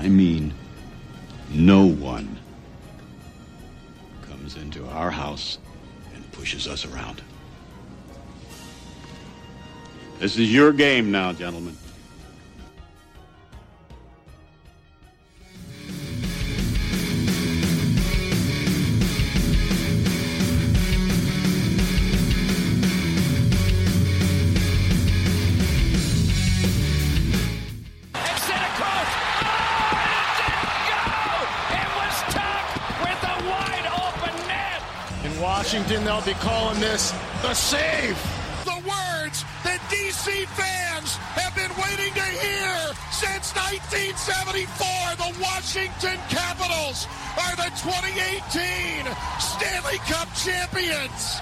I mean no one, comes into our house and pushes us around. This is your game now, gentlemen. Washington, they'll be calling this the save. The words that DC fans have been waiting to hear since 1974. The Washington Capitals are the 2018 Stanley Cup champions.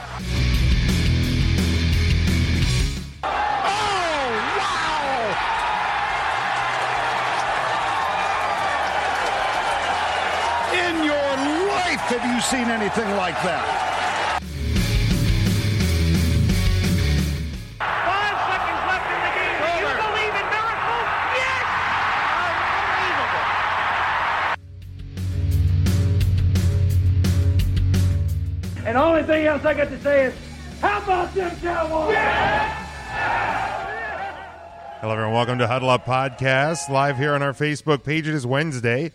Oh, wow! In your life, have you seen anything like that? The only thing else I got to say is, how about them Cowboys? Hello, everyone. Welcome to Huddle Up Podcast, live here on our Facebook page. It is Wednesday,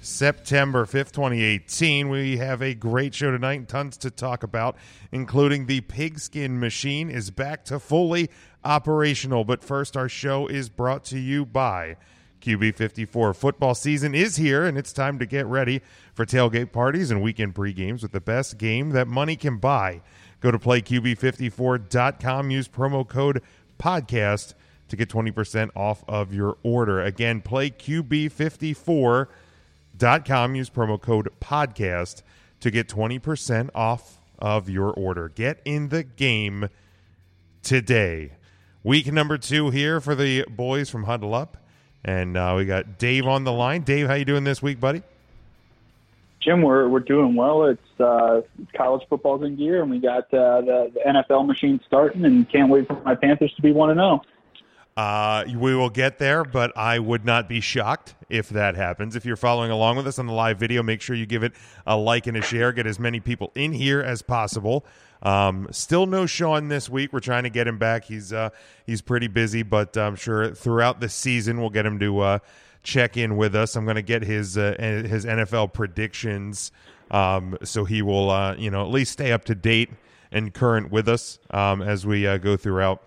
September 5th, 2018. We have a great show tonight and tons to talk about, including the pigskin machine is back to fully operational. But first, our show is brought to you by QB54. Football season is here, and it's time to get ready for tailgate parties and weekend pre-games with the best game that money can buy. Go to playqb54.com, use promo code podcast to get 20% off of your order. Again, playqb54.com, use promo code podcast to get 20% off of your order. Get in the game today. Week number two here for the boys from Huddle Up. And uh, we got Dave on the line. Dave, how you doing this week, buddy? Jim, we're we're doing well. It's uh, college football's in gear, and we got uh, the, the NFL machine starting, and can't wait for my Panthers to be one and oh. zero. Uh, we will get there, but I would not be shocked if that happens. If you're following along with us on the live video, make sure you give it a like and a share. Get as many people in here as possible. Um, still no Sean this week. We're trying to get him back. He's uh, he's pretty busy, but I'm sure throughout the season we'll get him to uh, check in with us. I'm going to get his uh, his NFL predictions, um, so he will uh, you know at least stay up to date and current with us um, as we uh, go throughout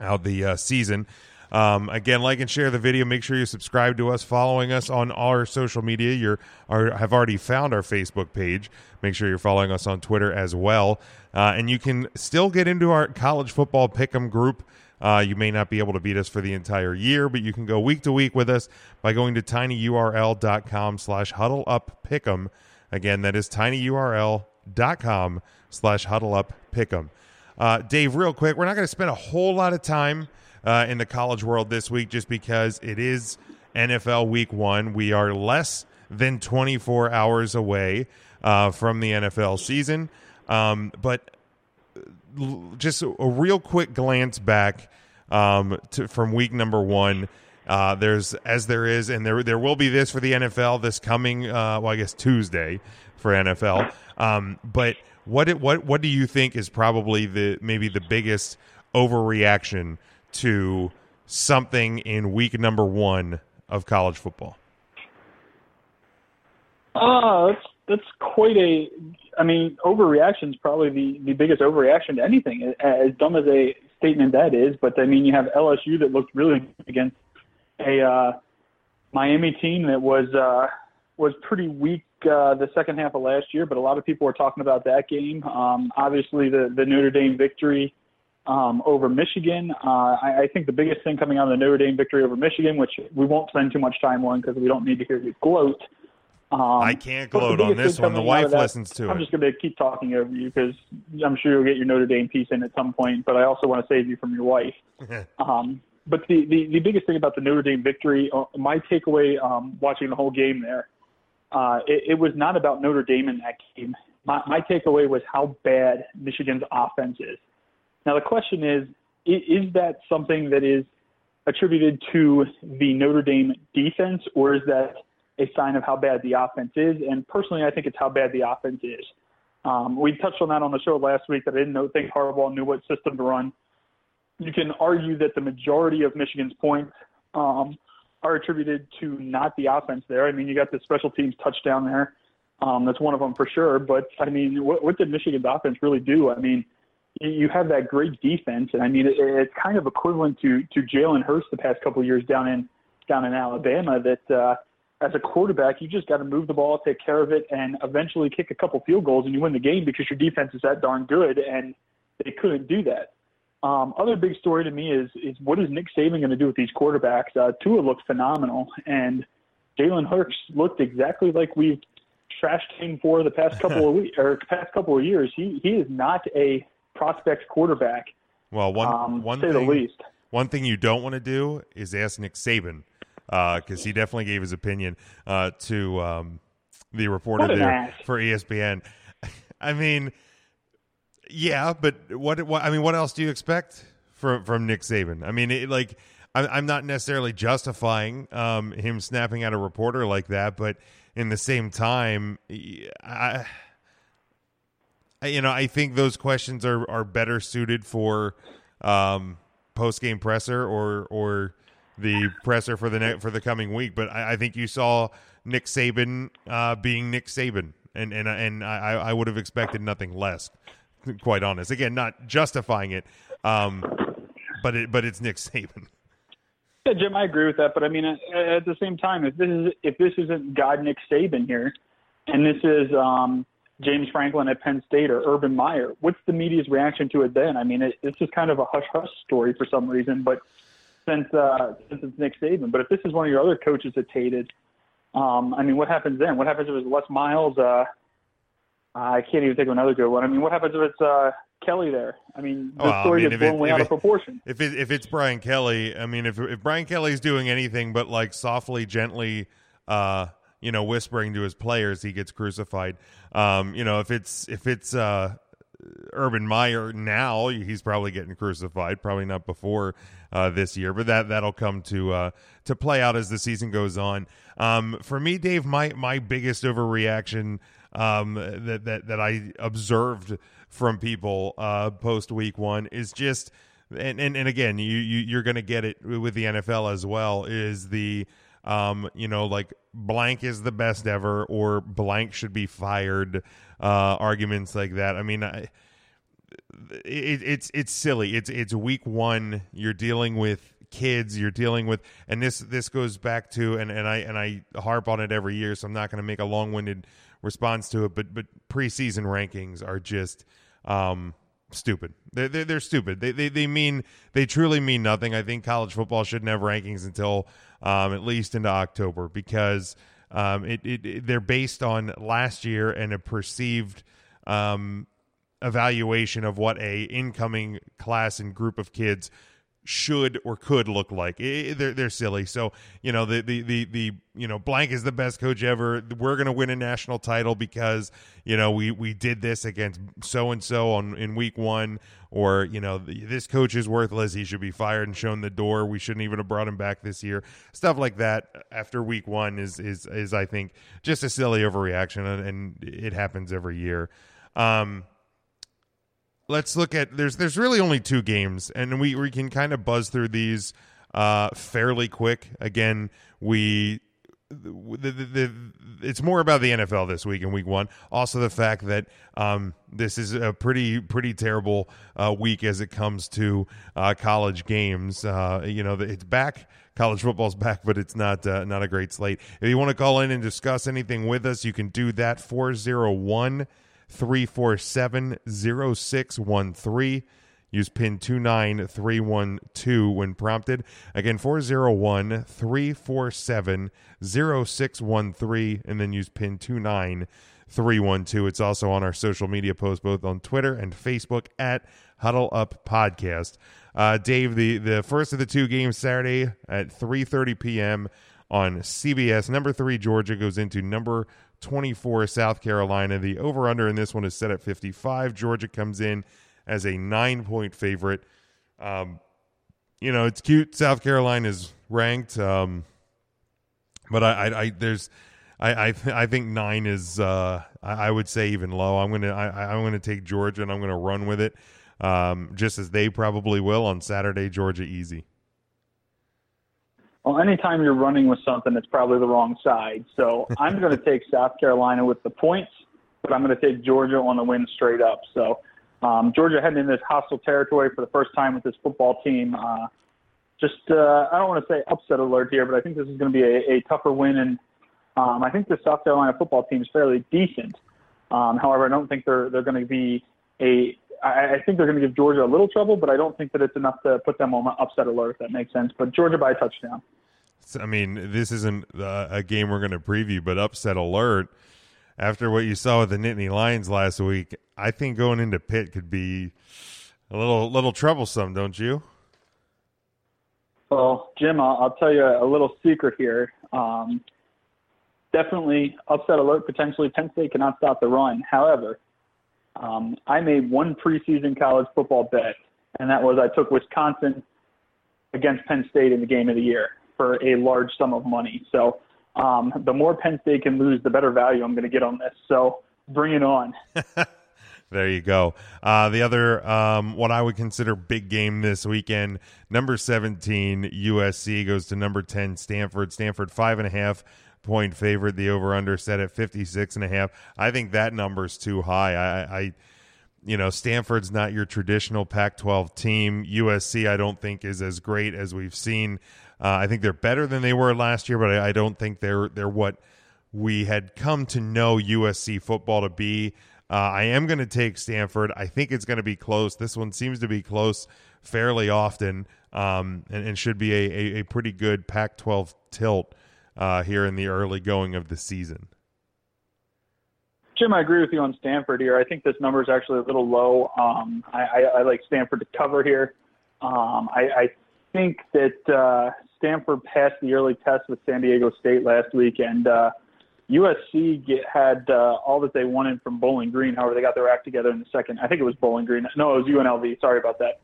out the uh, season. Um, again, like and share the video. Make sure you subscribe to us, following us on our social media. You have already found our Facebook page. Make sure you're following us on Twitter as well, uh, and you can still get into our college football pick'em group. Uh, you may not be able to beat us for the entire year, but you can go week to week with us by going to tinyurl.com slash huddle up pick'em. Again, that is tinyurl.com slash huddle up pick'em. Uh, Dave, real quick, we're not going to spend a whole lot of time uh, in the college world this week just because it is NFL week one. We are less than 24 hours away uh, from the NFL season. Um, but l- just a, a real quick glance back um, to, from week number one. Uh, there's as there is, and there there will be this for the NFL this coming, uh, well, I guess Tuesday for NFL. Um, but what what what do you think is probably the maybe the biggest overreaction to something in week number one of college football? Oh, that's that's quite a. I mean, overreaction is probably the the biggest overreaction to anything. As dumb as a statement that is, but I mean, you have LSU that looked really against a uh, Miami team that was uh, was pretty weak uh, the second half of last year, but a lot of people were talking about that game. Um, obviously, the the Notre Dame victory um, over Michigan. Uh, I, I think the biggest thing coming out of the Notre Dame victory over Michigan, which we won't spend too much time on because we don't need to hear you gloat. Um, I can't gloat on this one. The wife that- listens to it. I'm just going to keep talking over you because I'm sure you'll get your Notre Dame piece in at some point, but I also want to save you from your wife. um, but the, the, the biggest thing about the Notre Dame victory, uh, my takeaway um, watching the whole game there, uh, it, it was not about Notre Dame in that game. My, my takeaway was how bad Michigan's offense is. Now, the question is, is that something that is attributed to the Notre Dame defense, or is that a sign of how bad the offense is? And personally, I think it's how bad the offense is. Um, we touched on that on the show last week that I didn't know, think Harbaugh knew what system to run. You can argue that the majority of Michigan's points um, are attributed to not the offense there. I mean, you got the special teams touchdown there. Um, that's one of them for sure. But I mean, what, what did Michigan's offense really do? I mean, you- have that great defense, and I mean, it, it's kind of equivalent to to Jalen Hurts the past couple of years down in down in Alabama. That uh, as a quarterback, you just got to move the ball, take care of it, and eventually kick a couple field goals, and you win the game because your defense is that darn good, and they couldn't do that. Um, other big story to me is is what is Nick Saban going to do with these quarterbacks? Uh, Tua looked phenomenal, and Jalen Hurts looked exactly like we've trashed him for the past couple of weeks or past couple of years. He he is not a prospect quarterback, Well, one um, one say thing, the least. one thing you don't want to do is ask Nick Saban because he definitely gave his opinion uh, to um, the reporter there ass. for ESPN. I mean, yeah, but what, what? I mean, what else do you expect from from Nick Saban? I mean, it, like, I'm not necessarily justifying um, him snapping at a reporter like that, but in the same time, I. You know, I think those questions are are better suited for um, post game presser or or the presser for the ne- for the coming week. But I, I think you saw Nick Saban uh, being Nick Saban, and and and I, I would have expected nothing less. Quite honest, again, not justifying it, um, but it but it's Nick Saban. Yeah, Jim, I agree with that. But I mean, at, at the same time, if this is if this isn't God Nick Saban here, and this is um, James Franklin at Penn State or Urban Meyer, what's the media's reaction to it then? I mean, it, it's just kind of a hush hush story for some reason. But since uh, since it's Nick Saban, but if this is one of your other coaches that tated, um, I mean, what happens then? What happens if it's Les Miles? Uh, I can't even think of another good one. I mean, what happens if it's uh, Kelly there? I mean, the Well, I story mean, gets if it- blown way out it- of proportion. If it, if it's Brian Kelly, I mean, if if Brian Kelly's doing anything but like softly, gently, uh, you know, whispering to his players, he gets crucified. Um, you know, if it's if it's uh, Urban Meyer now, he's probably getting crucified. Probably not before uh, this year, but that that'll come to uh, to play out as the season goes on. Um, for me, Dave, my my biggest overreaction um, that that that I observed from people uh, post week one is just. And, and and again, you, you you're going to get it with the NFL as well. Is the um, you know, like blank is the best ever, or blank should be fired. Uh, arguments like that. I mean, I, it, it's it's silly. It's it's week one. You're dealing with kids. You're dealing with, and this this goes back to, and and I and I harp on it every year. So I'm not going to make a long winded response to it. But but preseason rankings are just. Um, stupid. They're, they're, they're stupid. They, they they mean they truly mean nothing. I think college football shouldn't have rankings until um, at least into October because um, it, it, it- they're based on last year and a perceived um, evaluation of what a incoming class and group of kids should or could look like. I- they're they're silly. So you know the the the the you know blank is the best coach ever. We're gonna win a national title because you know we we did this against so and so on in week one. Or you know th- this coach is worthless. He should be fired and shown the door. We shouldn't even have brought him back this year. Stuff like that after week one is is is I think just a silly overreaction, and it happens every year. Um, let's look at there's there's really only two games and we we can kind of buzz through these uh fairly quick again we the, the, the, it's more about the NFL this week in week one. Also, the fact that um, this is a pretty pretty terrible uh, week as it comes to uh, college games. Uh, you know, it's back College football's back, but it's not uh, not a great slate. If you want to call in and discuss anything with us, you can do that 401 347 0613. Use pin 29312 when prompted. Again, 401 347 0613, and then use pin 29312. It's also on our social media posts, both on Twitter and Facebook at Huddle Up Podcast. Uh, Dave, the, the first of the two games Saturday at 3.30 p.m. on CBS. Number three, Georgia goes into number 24, South Carolina. The over-under in this one is set at 55. Georgia comes in as a nine-point favorite. Um, you know, it's cute. South Carolina is ranked, um, but I, I, I there's, I, I, I think nine is, uh, I, I would say even low. I'm gonna, I, I'm gonna take Georgia and I'm gonna run with it, um, just as they probably will on Saturday. Georgia easy. Well, anytime you're running with something, it's probably the wrong side. So I'm going to take South Carolina with the points, but I'm going to take Georgia on the win straight up. So um, Georgia heading in this hostile territory for the first time with this football team. Uh, just uh, I don't want to say upset alert here, but I think this is going to be a, a tougher win, and um, I think the South Carolina football team is fairly decent. Um, however, I don't think they're they're going to be a I, I think they're going to give Georgia a little trouble, but I don't think that it's enough to put them on an upset alert, if that makes sense. But Georgia by a touchdown. I mean, this isn't uh, a game we're going to preview, but upset alert. After what you saw with the Nittany Lions last week, I think going into Pitt could be a little little troublesome, don't you? Well, Jim, I'll, I'll tell you a little secret here. Um, definitely upset alert. Potentially, Penn State cannot stop the run. However, um, I made one preseason college football bet, and that was I took Wisconsin against Penn State in the game of the year for a large sum of money. So um, the more Penn State can lose, the better value I'm going to get on this. So bring it on. There you go. Uh, the other, um, what I would consider big game this weekend, number 17, USC goes to number 10, Stanford. Stanford, five and a half point favorite. The over under set at 56 and a half. I think that number's too high. I, I you know, Stanford's not your traditional Pac 12 team. USC, I don't think, is as great as we've seen. Uh, I think they're better than they were last year, but I, I don't think they're, they're what we had come to know USC football to be. Uh, I am going to take Stanford. I think it's going to be close. This one seems to be close fairly often um, and, and, should be a, a, a pretty good Pac 12 tilt uh, here in the early going of the season. Jim, I agree with you on Stanford here. I think this number is actually a little low. Um, I, I, I, like Stanford to cover here. Um, I, I, think that uh, Stanford passed the early test with San Diego State last week, and uh, USC get, had uh, all that they wanted from Bowling Green. However, they got their act together in the second. I think it was Bowling Green. No, it was UNLV. Sorry about that.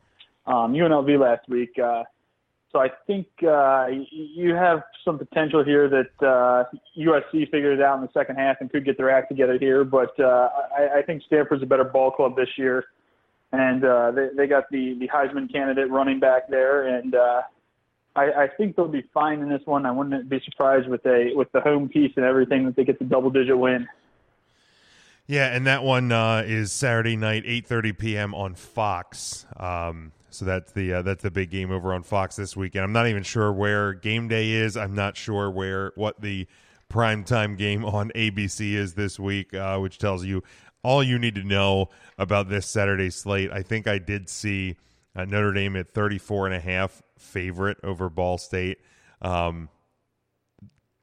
Um, UNLV last week. Uh, so I think uh, you have some potential here that uh, USC figured it out in the second half and could get their act together here. But uh, I, I think Stanford's a better ball club this year, and uh, they, they got the the Heisman candidate running back there, and uh, I, I think they'll be fine in this one. I wouldn't be surprised with a with the home piece and everything that they get the double digit win. Yeah, and that one uh, is Saturday night, eight thirty p.m. on Fox. Um, so that's the uh, that's the big game over on Fox this weekend. I'm not even sure where game day is. I'm not sure where what the primetime game on ABC is this week, uh, which tells you all you need to know about this Saturday slate. I think I did see uh, Notre Dame at 34 and a half favorite over Ball State. Um,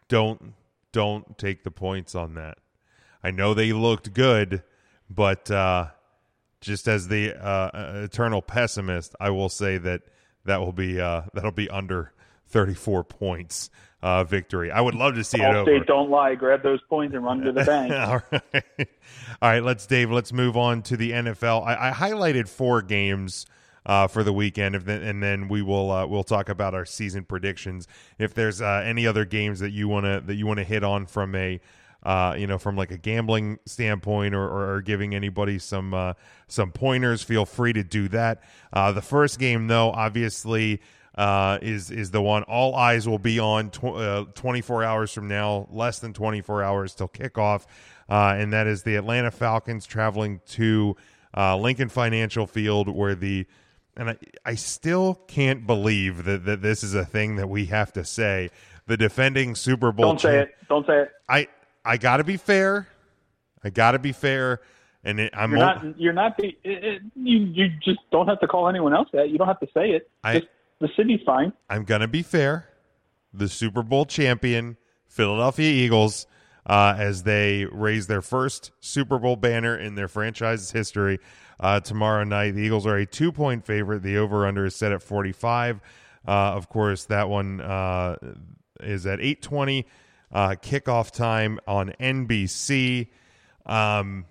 don't don't take the points on that. I know they looked good, but uh, just as the uh, eternal pessimist, I will say that that will be uh, that'll be under 34 points uh, victory. I would love to see All it over. Don't lie. Grab those points and run to the bank. All right, all right. Let's Dave. Let's move on to the NFL. I, I highlighted four games uh, for the weekend, and then we will uh, we'll talk about our season predictions. If there's uh, any other games that you wanna that you wanna hit on from a uh, you know, from like a gambling standpoint, or, or, or giving anybody some uh, some pointers, feel free to do that. Uh, the first game, though, obviously. Uh, is is the one all eyes will be on tw- uh, 24 hours from now, less than 24 hours till kickoff, uh, and that is the Atlanta Falcons traveling to uh, Lincoln Financial Field, where the and I, I still can't believe that, that this is a thing that we have to say. The defending Super Bowl. Don't say champ- it. Don't say it. I I got to be fair. I got to be fair, and it, I'm You're o- not. You're not. The, it, it, you. You just don't have to call anyone else that. You don't have to say it. I- just, the city's fine. I'm gonna be fair. The Super Bowl champion Philadelphia Eagles, uh, as they raise their first Super Bowl banner in their franchise's history uh, tomorrow night. The Eagles are a two point favorite. The over under is set at 45. Uh, of course, that one uh, is at 8:20 uh, kickoff time on NBC. Um,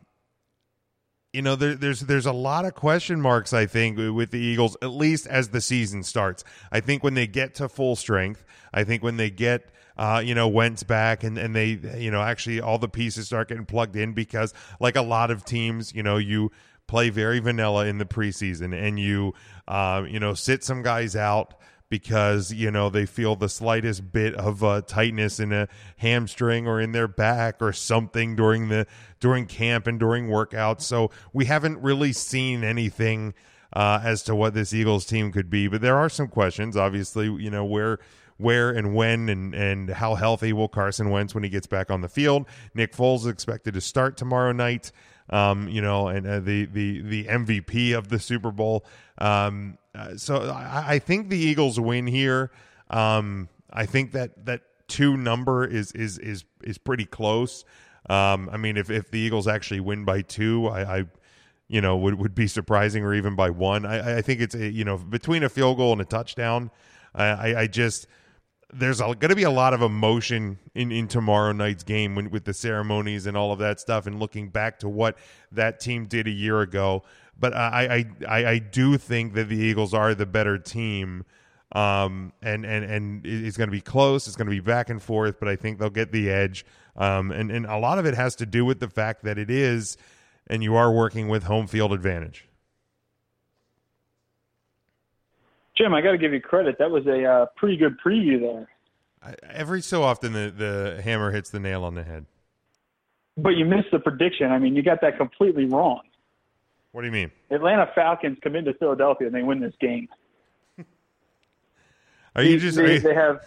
you know, there, there's there's a lot of question marks. I think with the Eagles, at least as the season starts. I think when they get to full strength, I think when they get uh, you know Wentz back and and they you know actually all the pieces start getting plugged in because like a lot of teams, you know, you play very vanilla in the preseason and you uh, you know sit some guys out because you know they feel the slightest bit of uh, tightness in a hamstring or in their back or something during the during camp and during workouts. So we haven't really seen anything uh, as to what this Eagles team could be, but there are some questions. Obviously, you know where where and when and and how healthy will Carson Wentz when he gets back on the field. Nick Foles is expected to start tomorrow night. Um, you know, and uh, the the the MVP of the Super Bowl. Um, uh, so I, I think the Eagles win here. Um, I think that that two number is is is is pretty close. Um, I mean, if if the Eagles actually win by two, I, I you know would would be surprising, or even by one. I, I think it's a, you know between a field goal and a touchdown. I I, just there's going to be a lot of emotion in, in tomorrow night's game when, with the ceremonies and all of that stuff and looking back to what that team did a year ago. But I, I, I, I do think that the Eagles are the better team. Um, and, and, and it's going to be close. It's going to be back and forth, but I think they'll get the edge. Um, and, and a lot of it has to do with the fact that it is, and you are working with home field advantage. Jim, I got to give you credit. That was a uh, pretty good preview there. I, every so often, the, the hammer hits the nail on the head. But you missed the prediction. I mean, you got that completely wrong. What do you mean? Atlanta Falcons come into Philadelphia and they win this game. Are you just? they, are you- they have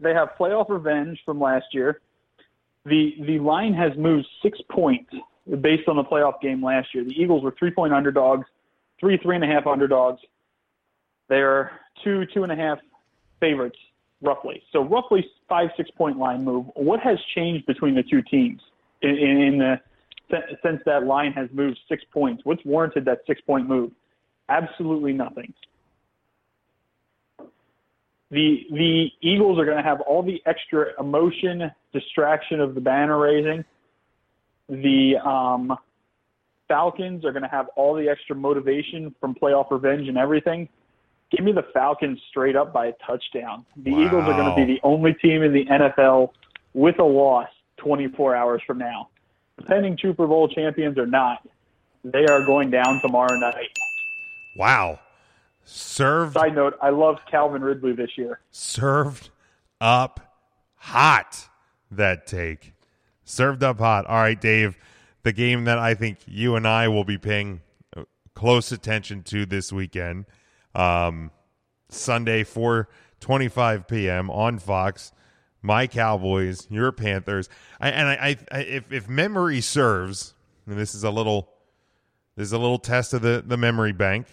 they have playoff revenge from last year. The the line has moved six points based on the playoff game last year. The Eagles were three point underdogs, three three and a half underdogs. They're two two and a half favorites roughly. So roughly five six point line move. What has changed between the two teams in, in, in the since that line has moved six points? What's warranted that six point move? Absolutely nothing the the Eagles are going to have all the extra emotion, distraction of the banner raising. The um, Falcons are going to have all the extra motivation from playoff revenge and everything. Give me the Falcons straight up by a touchdown. The Wow. Eagles are going to be the only team in the NFL with a loss 24 hours from now. Depending Super Bowl champions or not, they are going down tomorrow night. wow. Served Side note, I love Calvin Ridley this year. served up hot. That take served up hot. All right, Dave. The game that I think you and I will be paying uh, close attention to this weekend, um, Sunday, four twenty-five p.m. on Fox. My Cowboys, your Panthers, I, and I, I, if if memory serves, and this is a little, this is a little test of the the memory bank.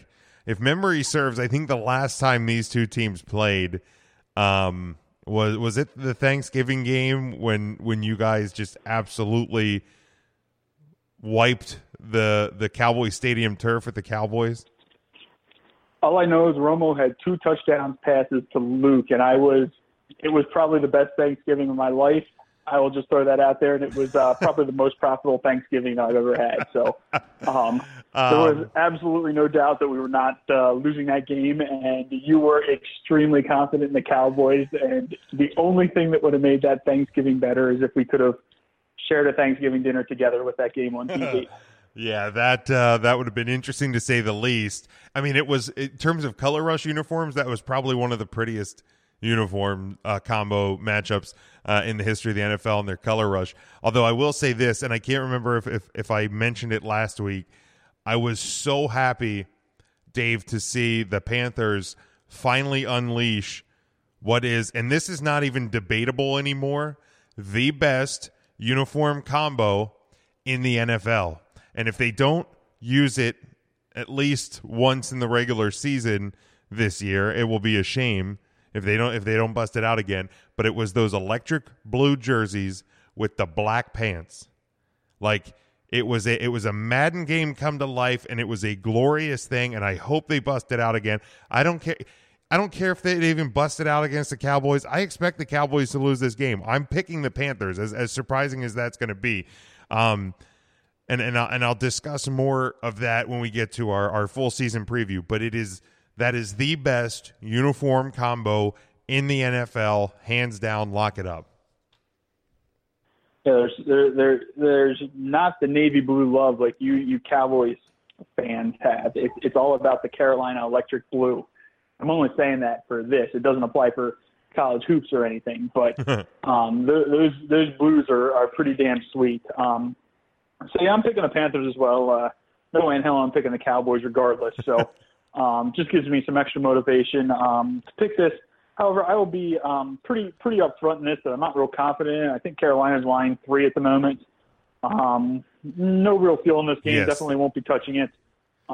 If memory serves, I think the last time these two teams played um, was was it the Thanksgiving game when when you guys just absolutely wiped the the Cowboy Stadium turf with the Cowboys. All I know is Romo had two touchdowns passes to Luke, and I was it was probably the best Thanksgiving of my life. I will just throw that out there, and it was uh, probably the most profitable Thanksgiving I've ever had. So um, there was absolutely no doubt that we were not uh, losing that game, and you were extremely confident in the Cowboys. And the only thing that would have made that Thanksgiving better is if we could have shared a Thanksgiving dinner together with that game on TV. Yeah, that uh, that would have been interesting to say the least. I mean, it was in terms of color rush uniforms, that was probably one of the prettiest uniform uh, combo matchups uh, in the history of the NFL and their color rush. Although I will say this, and I can't remember if, if if I mentioned it last week, I was so happy Dave, to see the Panthers finally unleash what is, and this is not even debatable anymore, the best uniform combo in the NFL. And if they don't use it at least once in the regular season this year, it will be a shame if they don't if they don't bust it out again. But it was those electric blue jerseys with the black pants. Like it was a it was a Madden game come to life and it was a glorious thing and I hope they bust it out again. I don't care I don't care if they even busted out against the Cowboys. I expect the Cowboys to lose this game. I'm picking the Panthers, as, as surprising as that's going to be. Um, and and I'll, and I'll discuss more of that when we get to our, our full season preview. But it is that is the best uniform combo in the NFL, hands down. Lock it up. Yeah, there's there, there there's not the navy blue love like you you Cowboys fans have. It, it's all about the Carolina electric blue. I'm only saying that for this. It doesn't apply for college hoops or anything, but um, th- those those blues are, are pretty damn sweet. Um, so yeah, I'm picking the Panthers as well. Uh, no way in hell I'm picking the Cowboys regardless. So um, just gives me some extra motivation um, to pick this. However, I will be um, pretty pretty upfront in this that I'm not real confident in. I think Carolina's line three at the moment. Um, no real feel in this game. Yes. Definitely won't be touching it.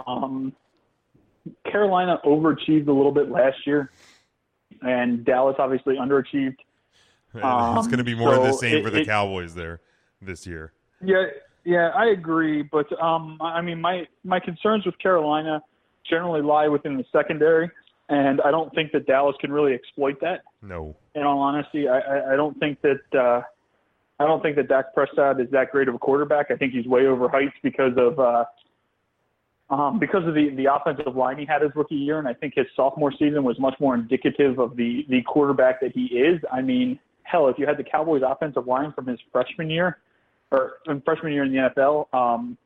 Um, Carolina overachieved a little bit last year, and Dallas obviously underachieved. it's Um, going to be more of the same it- for the it- Cowboys there this year. Yeah, yeah, I agree. But um, I mean, my my concerns with Carolina generally lie within the secondary, and I don't think that Dallas can really exploit that. No. In all honesty, I, I, I don't think that uh, I don't think that Dak Prescott is that great of a quarterback. I think he's way overhyped because of uh, um, because of the the offensive line he had his rookie year, and I think his sophomore season was much more indicative of the the quarterback that he is. I mean, hell, if you had the Cowboys' offensive line from his freshman year or in freshman year in the NFL, um,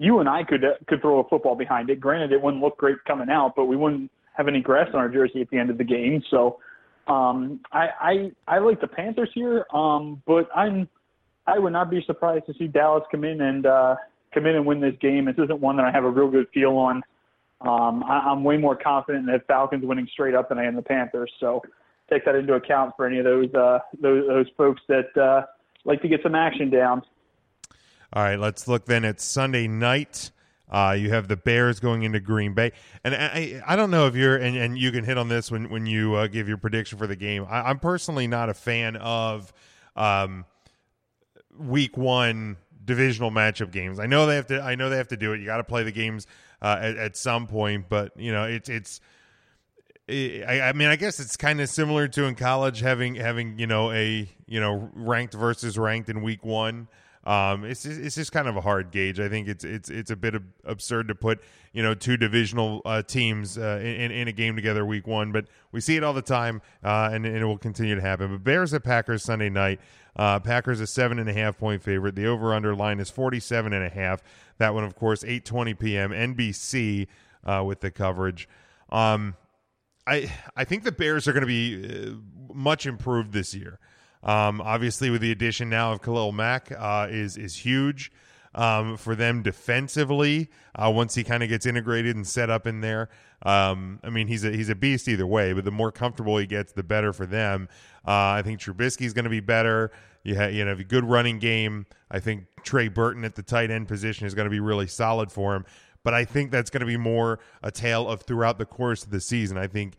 you and I could uh, could throw a football behind it. Granted, it wouldn't look great coming out, but we wouldn't have any grass on our jersey at the end of the game. So um, I, I I like the Panthers here, um, but I'm I would not be surprised to see Dallas come in and uh, come in and win this game. This isn't one that I have a real good feel on. Um, I, I'm way more confident in the Falcons winning straight up than I am the Panthers. So take that into account for any of those uh, those, those folks that uh, like to get some action down. All right, let's look then at Sunday night. Uh, you have the Bears going into Green Bay, and I, I don't know if you're and, and you can hit on this when when you uh, give your prediction for the game. I, I'm personally not a fan of um, Week One divisional matchup games. I know they have to. I know they have to do it. You got to play the games uh, at, at some point, but you know it's it's. I, I mean, I guess it's kind of similar to in college having having you know a you know ranked versus ranked in week one. Um, it's just, it's just kind of a hard gauge. I think it's it's it's a bit ab- absurd to put you know two divisional uh, teams uh, in in a game together week one, but we see it all the time, uh, and, and it will continue to happen. But Bears at Packers Sunday night. Uh, Packers a seven and a half point favorite. The over under line is forty seven and a half. That one, of course, eight twenty p.m. NBC with the coverage. Um, I I think the Bears are going to be uh, much improved this year. Um, obviously, with the addition now of Khalil Mack, uh, is is huge um, for them defensively. Uh, once he kind of gets integrated and set up in there, um, I mean he's a he's a beast either way. But the more comfortable he gets, the better for them. Uh, I think Trubisky is going to be better. You have you know a good running game. I think Trey Burton at the tight end position is going to be really solid for him. But I think that's going to be more a tale of throughout the course of the season. I think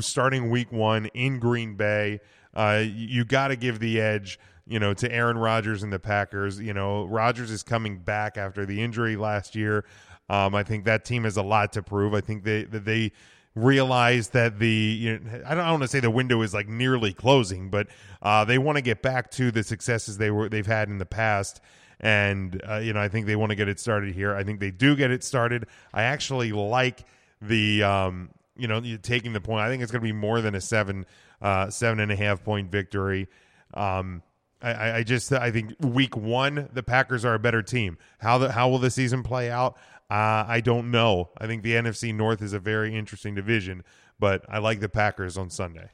starting week one in Green Bay, uh, you got to give the edge, you know, to Aaron Rodgers and the Packers. You know, Rodgers is coming back after the injury last year. Um, I think that team has a lot to prove. I think they they realize that the you know, I don't, don't want to say the window is like nearly closing, but uh, they want to get back to the successes they were they've had in the past. And uh, you know, I think they want to get it started here. I think they do get it started. I actually like the um, you know taking the point. I think it's going to be more than a seven uh, seven and a half point victory. Um, I, I just I think week one the Packers are a better team. How the how will the season play out? Uh, I don't know. I think the NFC North is a very interesting division, but I like the Packers on Sunday.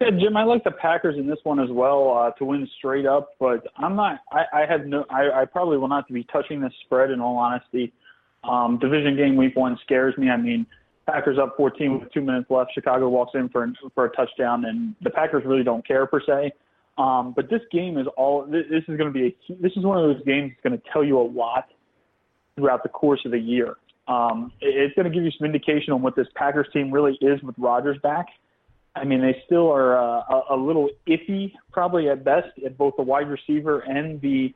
Yeah, Jim, I like the Packers in this one as well uh, to win straight up, but I'm not. I, I have no. I, I probably will not be touching this spread in all honesty. Um, division game week one scares me. I mean, Packers up 14 with two minutes left. Chicago walks in for for a touchdown, and the Packers really don't care per se. Um, but this game is all. This, is going to be a. This is one of those games that's going to tell you a lot throughout the course of the year. Um, it- it's going to give you some indication on what this Packers team really is with Rodgers back. I mean, they still are uh, a, a little iffy, probably at best, at both the wide receiver and the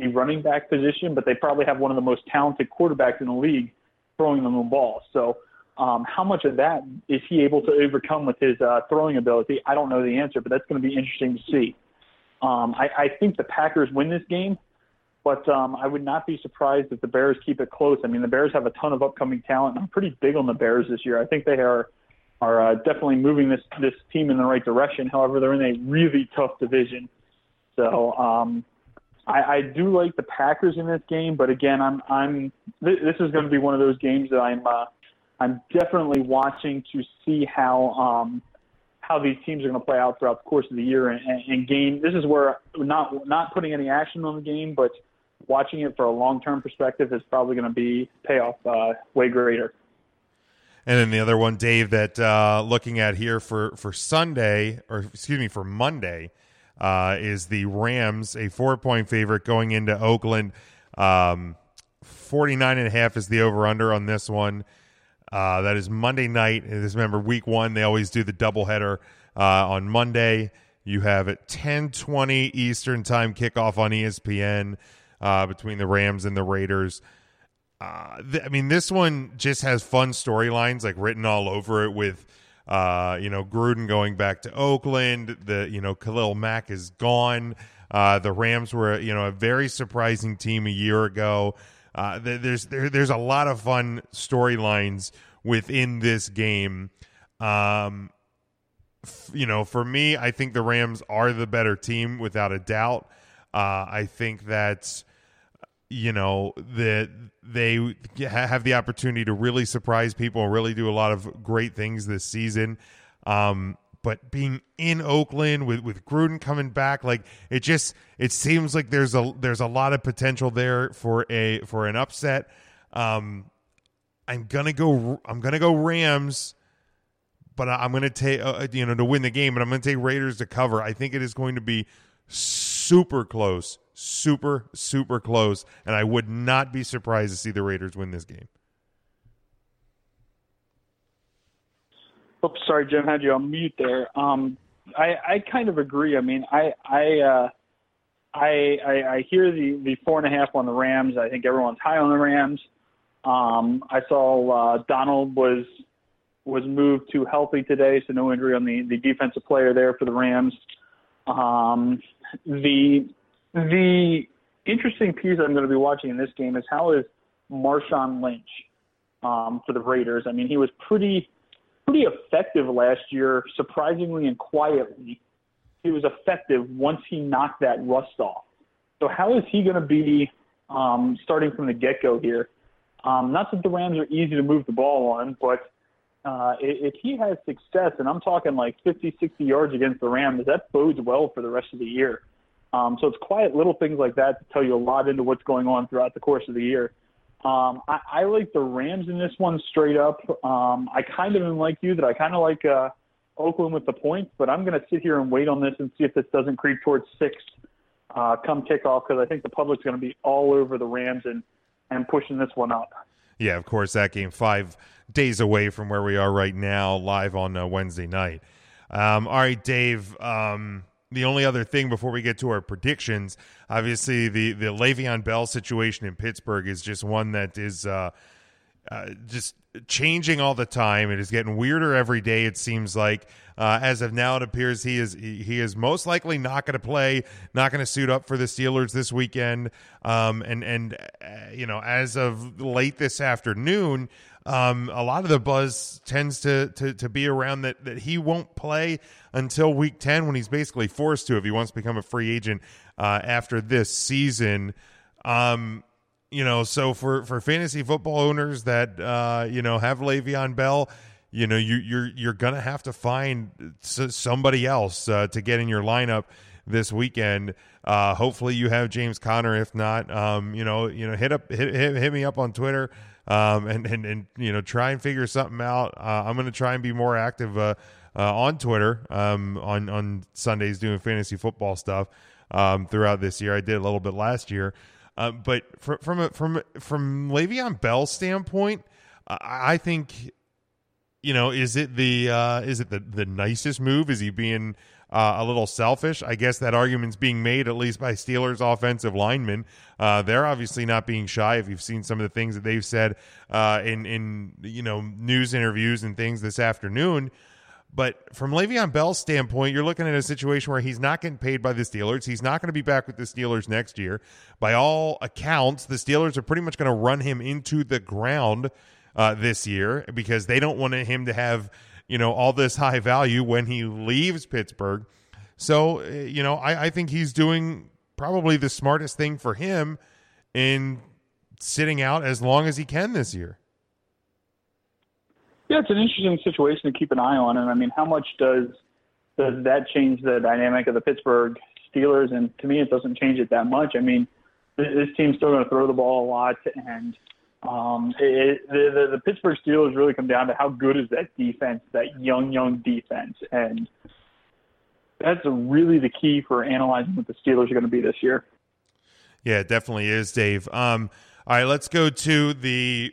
the running back position, but they probably have one of the most talented quarterbacks in the league throwing them the ball. So, um, how much of that is he able to overcome with his uh, throwing ability? I don't know the answer, but that's going to be interesting to see. Um, I, I think the Packers win this game, but um, I would not be surprised if the Bears keep it close. I mean, the Bears have a ton of upcoming talent. I'm pretty big on the Bears this year. I think they are are uh, definitely moving this this team in the right direction. However, they're in a really tough division. So um, I, I do like the Packers in this game, but again, I'm I'm th- this is going to be one of those games that I'm uh, I'm definitely watching to see how um, how these teams are going to play out throughout the course of the year and, and, and game. This is where not not putting any action on the game, but watching it for a long term perspective is probably going to be payoff uh, way greater. And then the other one, Dave, that uh, looking at here for for Sunday or excuse me for Monday uh, is the Rams, a four point favorite going into Oakland. Um, 49 and a half is the over under on this one. Uh, that is Monday night. And just remember, week one, they always do the doubleheader uh, on Monday. You have at 10:20 Eastern time kickoff on ESPN uh, between the Rams and the Raiders. Uh, th- I mean, this one just has fun storylines like written all over it with, uh, you know, Gruden going back to Oakland. The you know Khalil Mack is gone. Uh, the Rams were you know a very surprising team a year ago. Uh, there's there, there's a lot of fun storylines within this game. Um, f- you know, for me, I think the Rams are the better team without a doubt. Uh, I think that you know that they ha- have the opportunity to really surprise people and really do a lot of great things this season. Um, but being in Oakland with with Gruden coming back, like it just it seems like there's a there's a lot of potential there for a for an upset. Um, I'm gonna go I'm gonna go Rams, but I'm gonna take uh, you know to win the game, but I'm gonna take Raiders to cover. I think it is going to be super close, super super close, and I would not be surprised to see the Raiders win this game. Oops, sorry, Jim, had you on mute there. Um, I, I kind of agree. I mean, I I uh, I, I I hear the the four and a half on the Rams. I think everyone's high on the Rams. Um, I saw uh, Donald was was moved to healthy today, so no injury on the the defensive player there for the Rams. Um, the the interesting piece I'm going to be watching in this game is how is Marshawn Lynch um, for the Raiders. I mean, he was pretty pretty effective last year, surprisingly and quietly. He was effective once he knocked that rust off. So how is he going to be um, starting from the get-go here? Um, not that the Rams are easy to move the ball on, but uh, if he has success, and I'm talking like 50, 60 yards against the Rams, that bodes well for the rest of the year. Um, so it's quiet little things like that to tell you a lot into what's going on throughout the course of the year. Um, I, I like the Rams in this one straight up. Um, I kind of am like you that I kind of like uh, Oakland with the points, but I'm going to sit here and wait on this and see if this doesn't creep towards six uh, come kickoff because I think the public's going to be all over the Rams and and pushing this one up. Yeah, of course, that game five days away from where we are right now, live on uh, Wednesday night. Um, all right, Dave. Um, the only other thing before we get to our predictions, obviously the the Le'Veon Bell situation in Pittsburgh is just one that is uh, uh, just changing all the time. It is getting weirder every day. It seems like. Uh, as of now, it appears he is he, is most likely not going to play, not going to suit up for the Steelers this weekend. Um, and and uh, you know, as of late this afternoon, um, a lot of the buzz tends to, to to be around that that he won't play until week ten when he's basically forced to if he wants to become a free agent uh, after this season. Um, you know, so for for fantasy football owners that uh, you know have Le'Veon Bell, you know, you you're you're gonna have to find somebody else uh, to get in your lineup this weekend. Uh, hopefully, you have James Conner. If not, um, you know, you know, hit up hit, hit, hit me up on Twitter. um, and and and you know try and figure something out. Uh, I'm going to try and be more active uh, uh, on Twitter um, on on Sundays doing fantasy football stuff um, throughout this year. I did a little bit last year, uh, but from from a, from from Le'Veon Bell's standpoint, I, I think you know is it the uh, is it the the nicest move? Is he being uh, a little selfish. I guess that argument's being made at least by Steelers offensive linemen. Uh, they're obviously not being shy. If you've seen some of the things that they've said uh, in in you know news interviews and things this afternoon. But from Le'Veon Bell's standpoint, you're looking at a situation where he's not getting paid by the Steelers. He's not going to be back with the Steelers next year. By all accounts, the Steelers are pretty much going to run him into the ground uh, this year because they don't want him to have you know all this high value when he leaves Pittsburgh. So you know, I, I think he's doing probably the smartest thing for him in sitting out as long as he can this year. Yeah, it's an interesting situation to keep an eye on, and I mean, how much does does that change the dynamic of the Pittsburgh Steelers? And to me, it doesn't change it that much. I mean, this team's still going to throw the ball a lot, and um, it, the, the, the Pittsburgh Steelers really come down to how good is that defense, that young, young defense. And that's really the key for analyzing what the Steelers are going to be this year. Yeah, it definitely is, Dave. Um, all right, let's go to the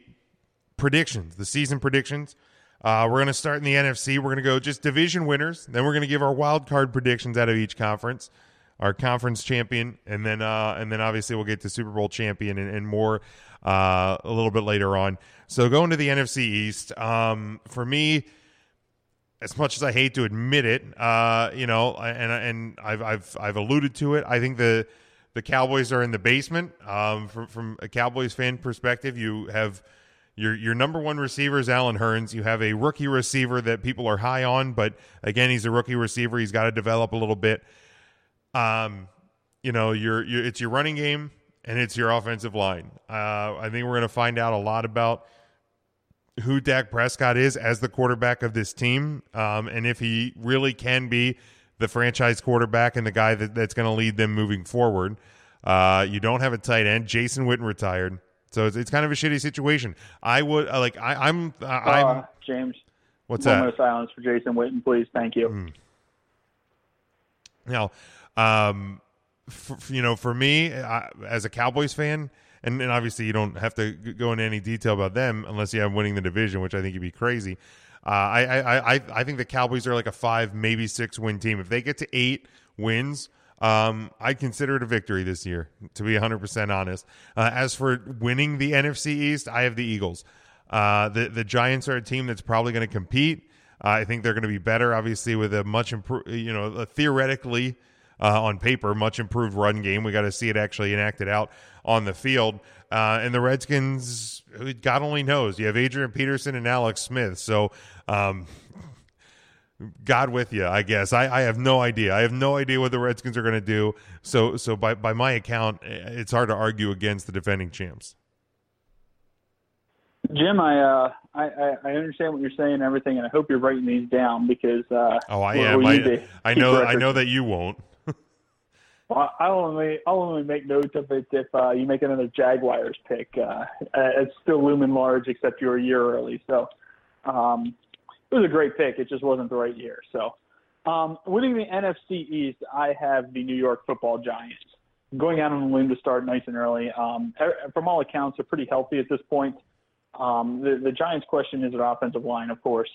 predictions, the season predictions. Uh, we're going to start in the NFC. We're going to go just division winners. Then we're going to give our wild card predictions out of each conference, our conference champion, and then uh, and then obviously we'll get to Super Bowl champion and, and more uh, a little bit later on. So going to the NFC East, um, for me, as much as I hate to admit it, uh, you know, and and I've I've I've alluded to it. I think the the Cowboys are in the basement. Um, from from a Cowboys fan perspective, you have your your number one receiver is Allen Hurns. You have a rookie receiver that people are high on, but again, he's a rookie receiver. He's got to develop a little bit. Um, you know, your it's your running game and it's your offensive line. Uh, I think we're going to find out a lot about who Dak Prescott is as the quarterback of this team, um, and if he really can be the franchise quarterback and the guy that, that's going to lead them moving forward. Uh, you don't have a tight end. Jason Witten retired, so it's, it's kind of a shitty situation. I would uh, like I, am I'm, I'm uh, James. What's moment that? of silence for Jason Witten, please. Thank you. Mm. Now, um, for, you know, for me I, as a Cowboys fan, and, and obviously you don't have to go into any detail about them unless you have winning the division, which I think would be crazy. Uh, I, I, I, I think the Cowboys are like a five, maybe six win team. If they get to eight wins, um, I'd consider it a victory this year, to be 100% honest. Uh, as for winning the NFC East, I have the Eagles. Uh, the, the Giants are a team that's probably going to compete. Uh, I think they're going to be better, obviously, with a much improved, you know, theoretically uh, on paper, much improved run game. We got to see it actually enacted out on the field. Uh, and the Redskins, God only knows. You have Adrian Peterson and Alex Smith. So, um, God with you, I guess. I, I have no idea. I have no idea what the Redskins are going to do. So, so by by my account, it's hard to argue against the defending champs. Jim, I, uh, I I understand what you're saying and everything, and I hope you're writing these down because. Uh, oh, I am. I, I know. I know that you won't. Well, I'll only I'll only make notes of it if uh, you make another Jaguars pick. Uh, it's still looming large, except you're a year early. So um, it was a great pick. It just wasn't the right year. So um, winning the NFC East, I have the New York Football Giants going out on a limb to start nice and early. Um, from all accounts, they're pretty healthy at this point. Um, the, the Giants' question is their offensive line, of course.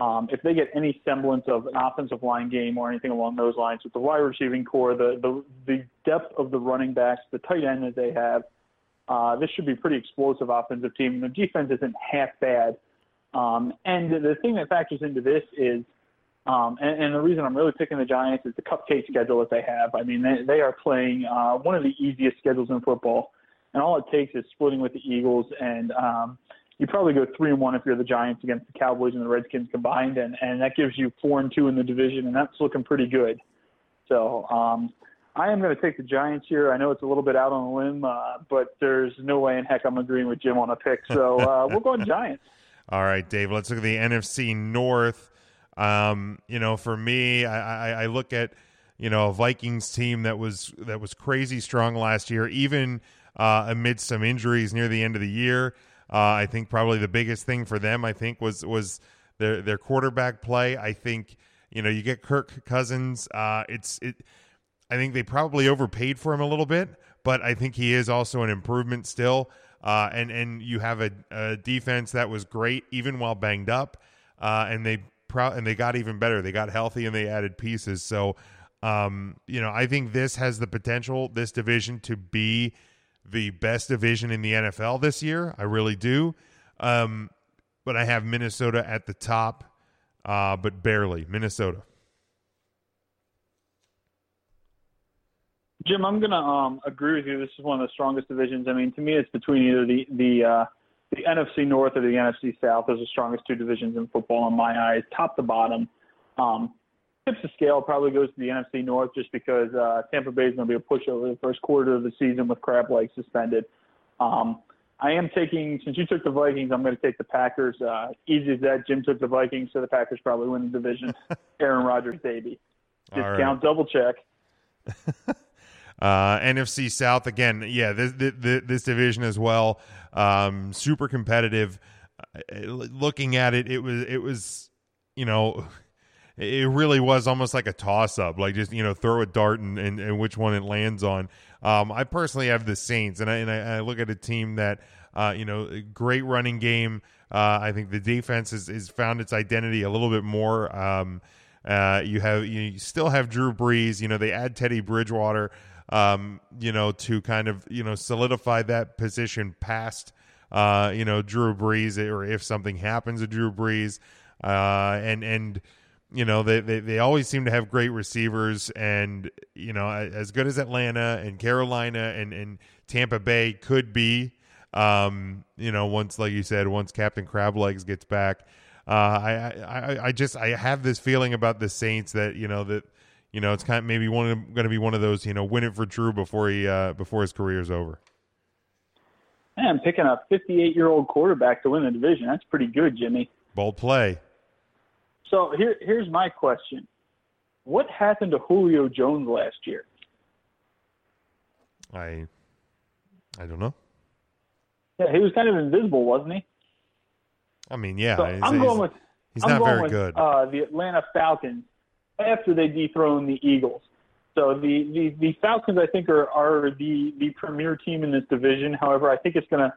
Um, if they get any semblance of an offensive line game or anything along those lines with the wide receiving core, the the, the depth of the running backs, the tight end that they have, uh, this should be a pretty explosive offensive team. The defense isn't half bad. Um, and the thing that factors into this is, um, and, and the reason I'm really picking the Giants is the cupcake schedule that they have. I mean, they, they are playing uh, one of the easiest schedules in football, and all it takes is splitting with the Eagles and um, – you probably go three and one if you're the Giants against the Cowboys and the Redskins combined, and and that gives you four and two in the division, and that's looking pretty good. So um, I am going to take the Giants here. I know it's a little bit out on a limb, uh, but there's no way in heck I'm agreeing with Jim on a pick. So uh, we'll go Giants. All right, Dave. Let's look at the NFC North. Um, you know, for me, I, I, I look at you know a Vikings team that was that was crazy strong last year, even uh, amidst some injuries near the end of the year. Uh, I think probably the biggest thing for them, I think, was was their their quarterback play. I think you know you get Kirk Cousins. Uh, it's it. I think they probably overpaid for him a little bit, but I think he is also an improvement still. Uh, and and you have a, a, defense that was great even while banged up, uh, and they pro- and they got even better. They got healthy and they added pieces. So, um, you know, I think this has the potential this division to be the best division in the NFL this year. I really do. Um, but I have Minnesota at the top, uh, but barely Minnesota. Jim, I'm gonna um, agree with you. This is one of the strongest divisions. I mean, to me, it's between either the the uh, the NFC North or the NFC South. Those are the strongest two divisions in football in my eyes, top to bottom. Um, tips the scale probably goes to the NFC North just because uh, Tampa Bay is going to be a pushover the first quarter of the season with Crableg suspended. Um, I am taking since you took the Vikings, I'm going to take the Packers. Uh, easy as that. Jim took the Vikings, so the Packers probably win the division. Aaron Rodgers, baby. Discount, right. double check. Uh, NFC South again, yeah, this, this, this division as well, um, super competitive. Uh, looking at it, it was it was, you know, it really was almost like a toss up, like just you know throw a dart and, and, and which one it lands on. Um, I personally have the Saints, and I and I, I look at a team that uh, you know great running game. Uh, I think the defense has, has found its identity a little bit more. Um, uh, you have you still have Drew Brees. You know they add Teddy Bridgewater um, you know, to kind of, you know, solidify that position past, uh, you know, Drew Brees or if something happens to Drew Brees. Uh, and, and, you know, they, they, they always seem to have great receivers and, you know, as good as Atlanta and Carolina and, and Tampa Bay could be, um, you know, once, like you said, once Captain Crab Legs gets back, uh, I, I, I just, I have this feeling about the Saints that, you know, that, you know, it's kind of maybe one going to be one of those, you know, win it for Drew before he uh, before his career is over. Man, picking a 58 year old quarterback to win the division, that's pretty good, Jimmy. Bold play. So here, here's my question: What happened to Julio Jones last year? I, I don't know. Yeah, he was kind of invisible, wasn't he? I mean, yeah. So I'm going with. He's I'm not very with, good. Uh, the Atlanta Falcons after they dethrone the Eagles. So the, the, the Falcons, I think, are, are the, the premier team in this division. However, I think it's going to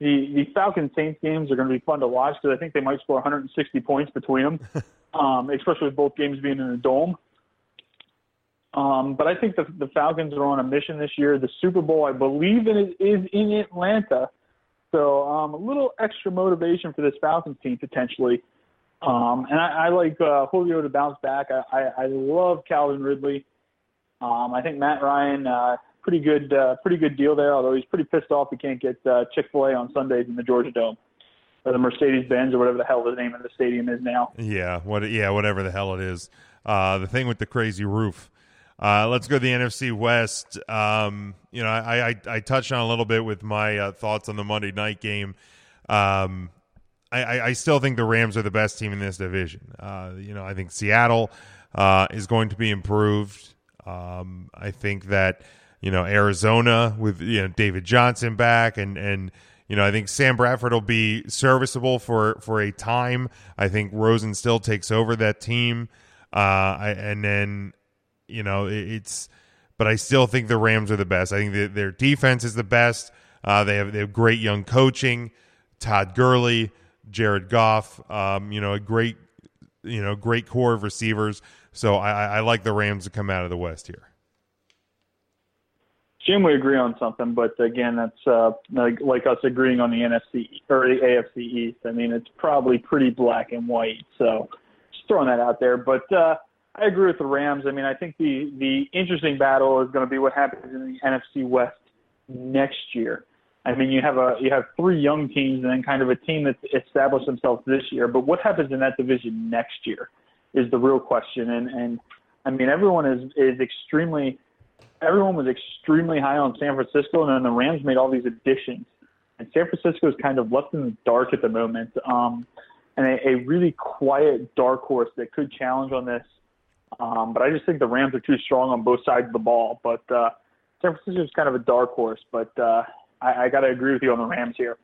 the the Falcons Saints games are going to be fun to watch because I think they might score 160 points between them, um, especially with both games being in a dome. Um, but I think the, the Falcons are on a mission this year. The Super Bowl, I believe, it is, is in Atlanta. So um, a little extra motivation for this Falcons team potentially. Um, and I, I like uh, Julio to bounce back. I, I, I love Calvin Ridley. Um, I think Matt Ryan, uh, pretty good, uh, pretty good deal there. Although he's pretty pissed off he can't get uh, Chick Fil A on Sundays in the Georgia Dome or the Mercedes Benz or whatever the hell the name of the stadium is now. Yeah, what? Yeah, whatever the hell it is. Uh, the thing with the crazy roof. Uh, let's go to the NFC West. Um, you know, I, I, I touched on a little bit with my uh, thoughts on the Monday night game. Um, I, I still think the Rams are the best team in this division. Uh, you know, I think Seattle uh, is going to be improved. Um, I think that you know Arizona with you know David Johnson back and and you know I think Sam Bradford will be serviceable for for a time. I think Rosen still takes over that team, uh, I, and then you know it, it's. But I still think the Rams are the best. I think that their defense is the best. Uh, they have they have great young coaching. Todd Gurley. Jared Goff, um, you know, a great, you know, great core of receivers. So I, I like the Rams to come out of the West here. Jim, we agree on something, but again, that's uh, like, like us agreeing on the NFC or the AFC East. I mean, it's probably pretty black and white. So just throwing that out there. But uh, I agree with the Rams. I mean, I think the the interesting battle is going to be what happens in the NFC West next year. I mean, you have a you have three young teams and then kind of a team that's established themselves this year. But what happens in that division next year is the real question. And and I mean, everyone is is extremely everyone was extremely high on San Francisco, and then the Rams made all these additions. And San Francisco is kind of left in the dark at the moment, um, and a, a really quiet dark horse that could challenge on this. Um, but I just think the Rams are too strong on both sides of the ball. But uh, San Francisco is kind of a dark horse, but uh, I, I got to agree with you on the Rams here.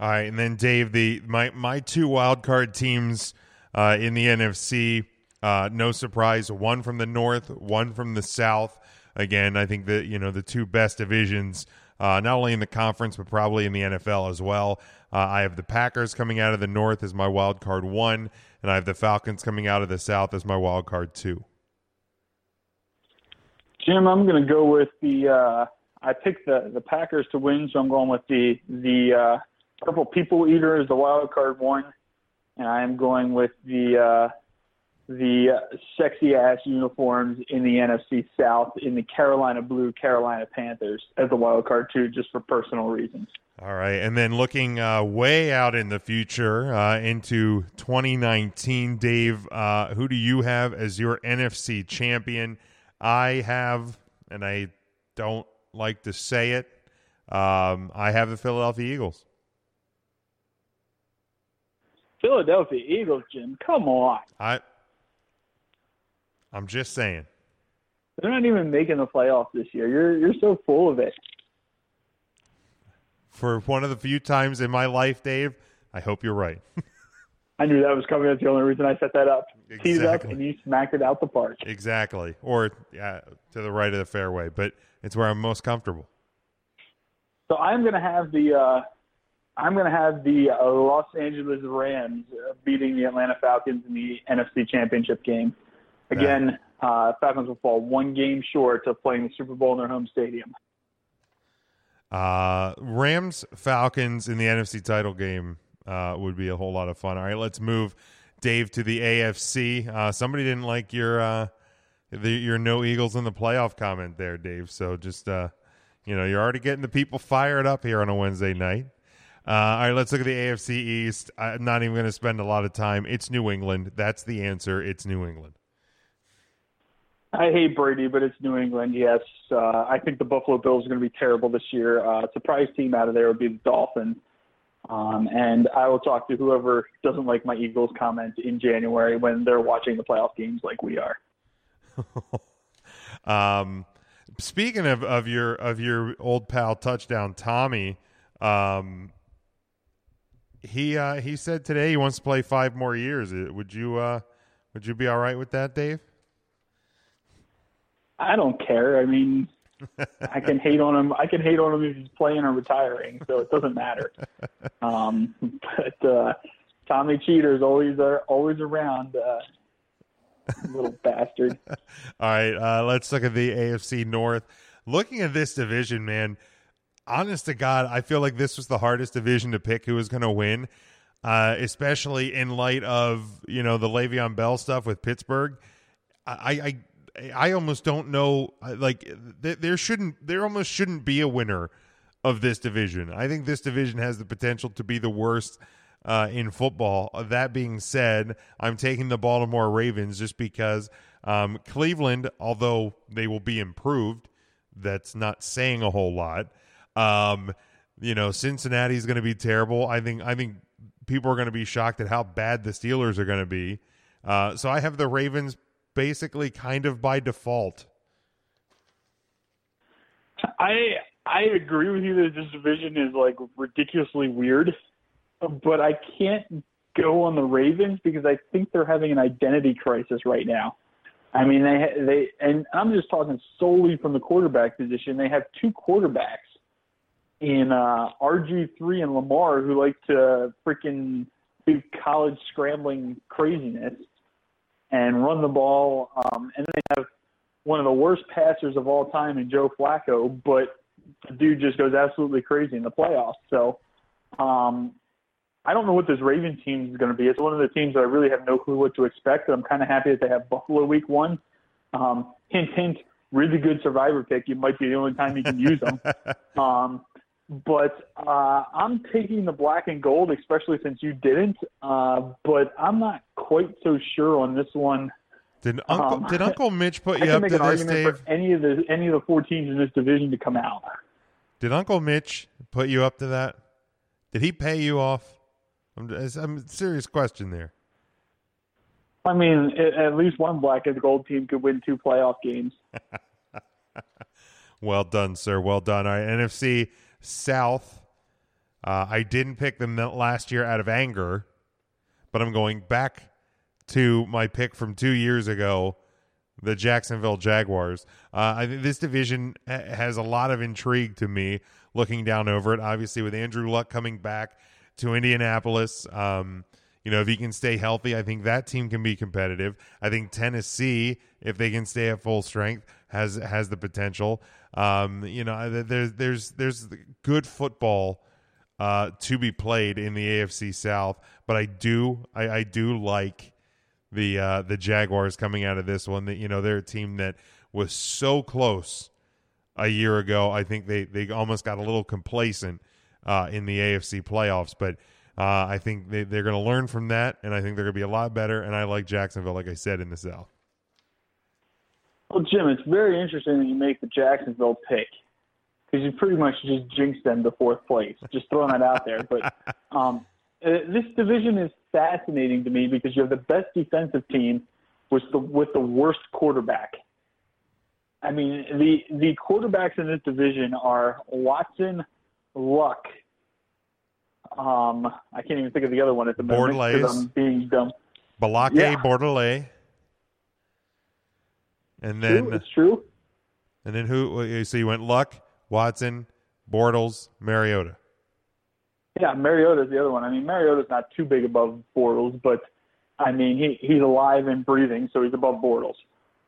All right, and then Dave, the my my two wild card teams uh, in the NFC. Uh, no surprise, one from the north, one from the south. Again, I think that you know the two best divisions, uh, not only in the conference but probably in the NFL as well. Uh, I have the Packers coming out of the north as my wild card one, and I have the Falcons coming out of the south as my wild card two. Jim, I'm going to go with the. I picked the the Packers to win, so I'm going with the the uh, Purple People Eater as the wild card one, and I am going with the uh, the sexy ass uniforms in the NFC South in the Carolina Blue Carolina Panthers as the wild card two, just for personal reasons. All right, and then looking uh, way out in the future uh, into 2019, Dave, uh, who do you have as your NFC champion? I have, and I don't like to say it, um, I have the Philadelphia Eagles. Philadelphia Eagles, Jim. Come on. I, I'm just saying. They're not even making the playoffs this year. You're you're so full of it. For one of the few times in my life, Dave, I hope you're right. I knew that was coming. That's the only reason I set that up. Teed it up, Exactly. and you smacked it out the park. exactly, or uh, to the right of the fairway, but it's where I'm most comfortable. So I'm going to have the uh, I'm going to have the uh, Los Angeles Rams uh, beating the Atlanta Falcons in the NFC Championship game. Again, uh, Falcons will fall one game short of playing the Super Bowl in their home stadium. Uh, Rams Falcons in the NFC title game uh, would be a whole lot of fun. All right, let's move Dave to the AFC. Uh, somebody didn't like your uh, the, your no Eagles in the playoff comment there, Dave. So just uh, you know, you're already getting the people fired up here on a Wednesday night. Uh, all right, let's look at the AFC East. I'm not even going to spend a lot of time. It's New England. That's the answer. It's New England. I hate Brady, but it's New England. Yes, uh, I think the Buffalo Bills are going to be terrible this year. Uh, surprise team out of there would be the Dolphins. Um, and I will talk to whoever doesn't like my Eagles comment in January when they're watching the playoff games like we are. Um, speaking of, of your of your old pal touchdown Tommy, um, he uh, he said today he wants to play five more years. Uh, Would you uh, would you be all right with that, Dave? I don't care. I mean, I can hate on him. I can hate on him if he's playing or retiring, so it doesn't matter. Um, but uh, Tommy Cheater's always uh, always around. Uh, little bastard. All right, uh, let's look at the AFC North. Looking at this division, man, honest to God, I feel like this was the hardest division to pick who was going to win, uh, especially in light of you know the Le'Veon Bell stuff with Pittsburgh. I I I almost don't know. Like th- there shouldn't there almost shouldn't be a winner of this division. I think this division has the potential to be the worst uh, in football. That being said, I'm taking the Baltimore Ravens just because um, Cleveland, although they will be improved, that's not saying a whole lot. Um, you know, Cincinnati is going to be terrible. I think. I think people are going to be shocked at how bad the Steelers are going to be. Uh, so I have the Ravens basically kind of by default. I I agree with you that this division is like ridiculously weird, but I can't go on the Ravens because I think they're having an identity crisis right now. I mean, they they and I'm just talking solely from the quarterback position. They have two quarterbacks in uh, RG3 and Lamar who like to freaking do college scrambling craziness and run the ball. Um, and they have one of the worst passers of all time in Joe Flacco, but the dude just goes absolutely crazy in the playoffs. So um, I don't know what this Raven team is going to be. It's one of the teams that I really have no clue what to expect. I'm kind of happy that they have Buffalo week one. Um, hint, hint, really good survivor pick. It might be the only time you can use them. um, but uh, I'm taking the black and gold, especially since you didn't. Uh, but I'm not quite so sure on this one. Did Uncle Um, Did Uncle Mitch put I you up to this, Dave? any of the any of the four teams in this division to come out. Did Uncle Mitch put you up to that? Did he pay you off? I'm, I'm serious question there. I mean, at, least one black and gold team could win two playoff games. Well done, sir. Well done. All right, NFC South. Uh, I didn't pick them last year out of anger, but I'm going back to my pick from two years ago, the Jacksonville Jaguars. Uh, I think this division ha- has a lot of intrigue to me looking down over it. Obviously, with Andrew Luck coming back to Indianapolis, um, you know, if he can stay healthy, I think that team can be competitive. I think Tennessee, if they can stay at full strength, has has the potential. Um, you know, there's there's there's good football uh, to be played in the AFC South, but I do I, I do like the uh, the Jaguars coming out of this one. That you know they're a team that was so close a year ago. I think they they almost got a little complacent uh, in the AFC playoffs, but. Uh, I think they, they're going to learn from that, and I think they're going to be a lot better. And I like Jacksonville, like I said, in the South. Well, Jim, it's very interesting that you make the Jacksonville pick because you pretty much just jinxed them to fourth place. Just throwing that out there. But um, uh, this division is fascinating to me because you have the best defensive team with the with the worst quarterback. I mean, the the quarterbacks in this division are Watson, Luck. Um, I can't even think of the other one at the moment because I'm being dumb. Blake yeah. Bortles. And then true, it's true. And then who? So you went Luck, Watson, Bortles, Mariota. Yeah, Mariota's the other one. I mean, Mariota's not too big above Bortles, but I mean, he he's alive and breathing, so he's above Bortles.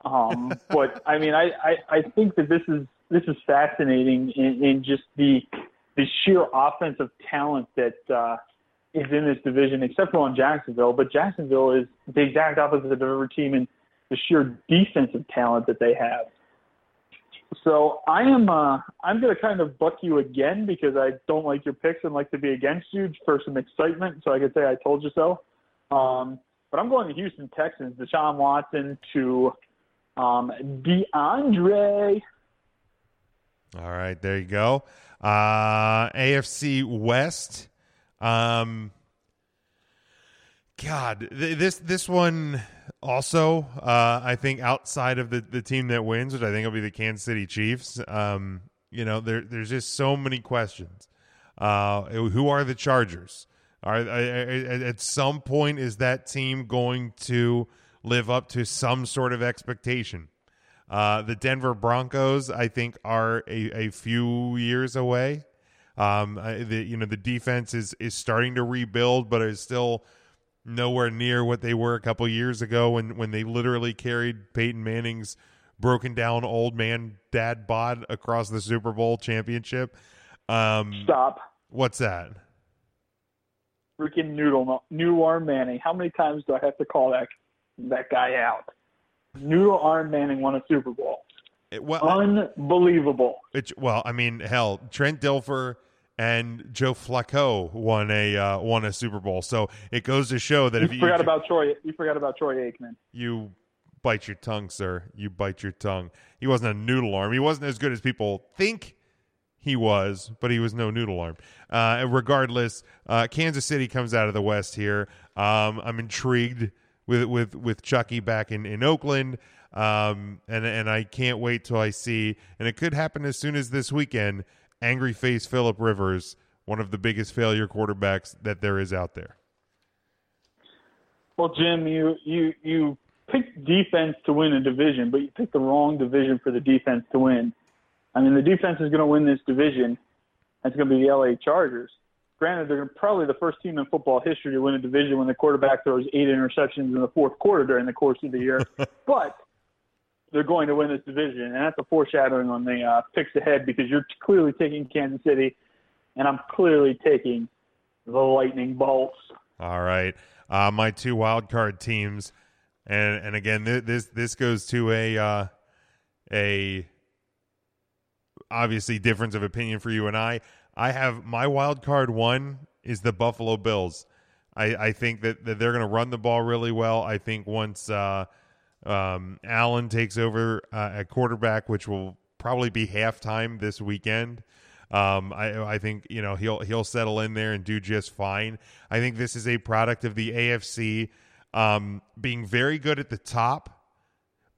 Um, but I mean, I, I I think that this is this is fascinating in, in just the the sheer offensive talent that uh, is in this division, except for on Jacksonville. But Jacksonville is the exact opposite of every team in the sheer defensive talent that they have. So I am uh, I'm going to kind of buck you again because I don't like your picks and like to be against you for some excitement. So I could say I told you so. Um, but I'm going to Houston Texans, Deshaun Watson to um, DeAndre. All right, there you go. Uh, AFC West. Um, God, th- this this one also, uh, I think outside of the, the team that wins, which I think will be the Kansas City Chiefs, um, you know, there, there's just so many questions. Uh, who are the Chargers? Are, at some point is that team going to live up to some sort of expectation? Uh, the Denver Broncos, I think, are a, a few years away. Um, the you know the defense is is starting to rebuild, but is still nowhere near what they were a couple years ago when when they literally carried Peyton Manning's broken down old man dad bod across the Super Bowl championship. Um, Stop. What's that? Freaking noodle, new arm Manning. How many times do I have to call that that guy out? Noodle arm Manning won a Super Bowl. It, well, Unbelievable. It, well, I mean, hell, Trent Dilfer and Joe Flacco won a uh, won a Super Bowl. So it goes to show that you if you forgot about Troy, you forgot about Troy Aikman. You bite your tongue, sir. You bite your tongue. He wasn't a noodle arm. He wasn't as good as people think he was, but he was no noodle arm. Uh, regardless, uh, Kansas City comes out of the West here. Um, I'm intrigued with with with Chucky back in in Oakland. Um, and and I can't wait till I see, and it could happen as soon as this weekend angry face Philip Rivers, one of the biggest failure quarterbacks that there is out there? Well, Jim, you you you picked defense to win a division, but you picked the wrong division for the defense to win. I mean, the defense is going to win this division. It's going to be the LA Chargers. Granted, they're probably the first team in football history to win a division when the quarterback throws eight interceptions in the fourth quarter during the course of the year. but they're going to win this division, and that's a foreshadowing on the uh, picks ahead because you're clearly taking Kansas City, and I'm clearly taking the Lightning Bolts. All right, uh, my two wild card teams, and and again th- this this goes to a uh, a obviously difference of opinion for you and I. I have my wild card one is the Buffalo Bills. I, I think that, that they're going to run the ball really well. I think once uh, um, Allen takes over uh, at quarterback, which will probably be halftime this weekend. Um, I, I think you know he'll he'll settle in there and do just fine. I think this is a product of the AFC um, being very good at the top,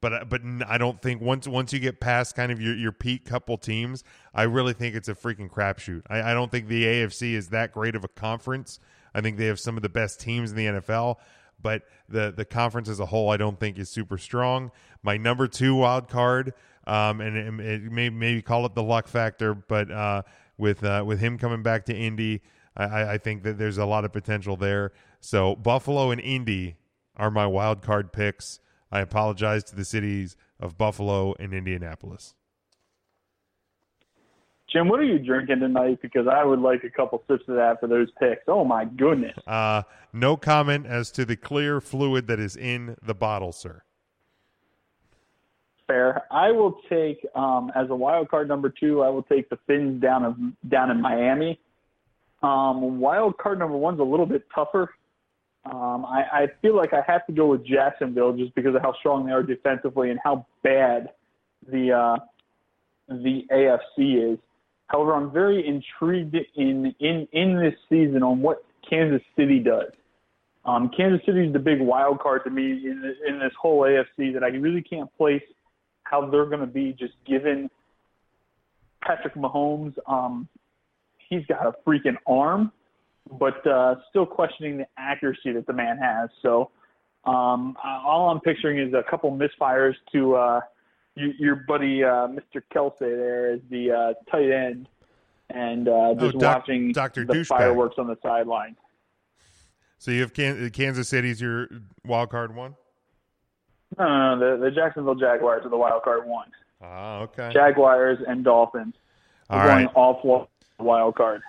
but but I don't think once once you get past kind of your, your peak couple teams, I really think it's a freaking crapshoot. I, I don't think the AFC is that great of a conference. I think they have some of the best teams in the NFL, but the the conference as a whole, I don't think is super strong. My number two wild card, um, and it, it may maybe call it the luck factor, but uh, with uh, with him coming back to Indy, I, I think that there's a lot of potential there. So Buffalo and Indy are my wild card picks. I apologize to the cities of Buffalo and Indianapolis. Jim, what are you drinking tonight? Because I would like a couple sips of that for those picks. Oh my goodness. Uh, no comment as to the clear fluid that is in the bottle, sir. Fair. I will take um, as a wild card number two. I will take the Fins down of down in Miami. Um, wild card number one's a little bit tougher. Um, I, I feel like I have to go with Jacksonville just because of how strong they are defensively and how bad the uh, the AFC is. However, I'm very intrigued in in in this season on what Kansas City does. Um, Kansas City is the big wild card to me in, in this whole AFC that I really can't place how they're going to be just given Patrick Mahomes. Um, he's got a freaking arm, but uh, still questioning the accuracy that the man has. So um, all I'm picturing is a couple misfires to uh, you, your buddy uh, Mr. Kelce there as the uh, tight end, and uh, just oh, doc, watching Dr. the Douchebag. fireworks on the sideline. So you have Can- Kansas City's your wild card one. No, no, no, the, the Jacksonville Jaguars are the wild card one. Ah, okay. Jaguars and Dolphins. All going right. all four wild card.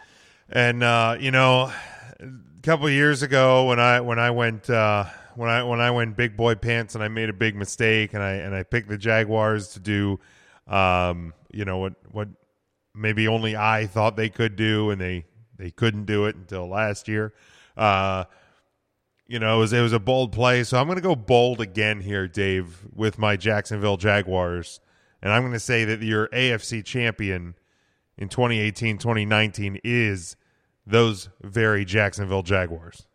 And uh, you know, a couple years ago when I when I went uh, when I when I went big boy pants and I made a big mistake and I and I picked the Jaguars to do, um, you know what what maybe only I thought they could do and they they couldn't do it until last year. Uh, you know, it was it was a bold play, so I'm going to go bold again here, Dave, with my Jacksonville Jaguars, and I'm going to say that your AFC champion in 2018 2019 is those very Jacksonville Jaguars.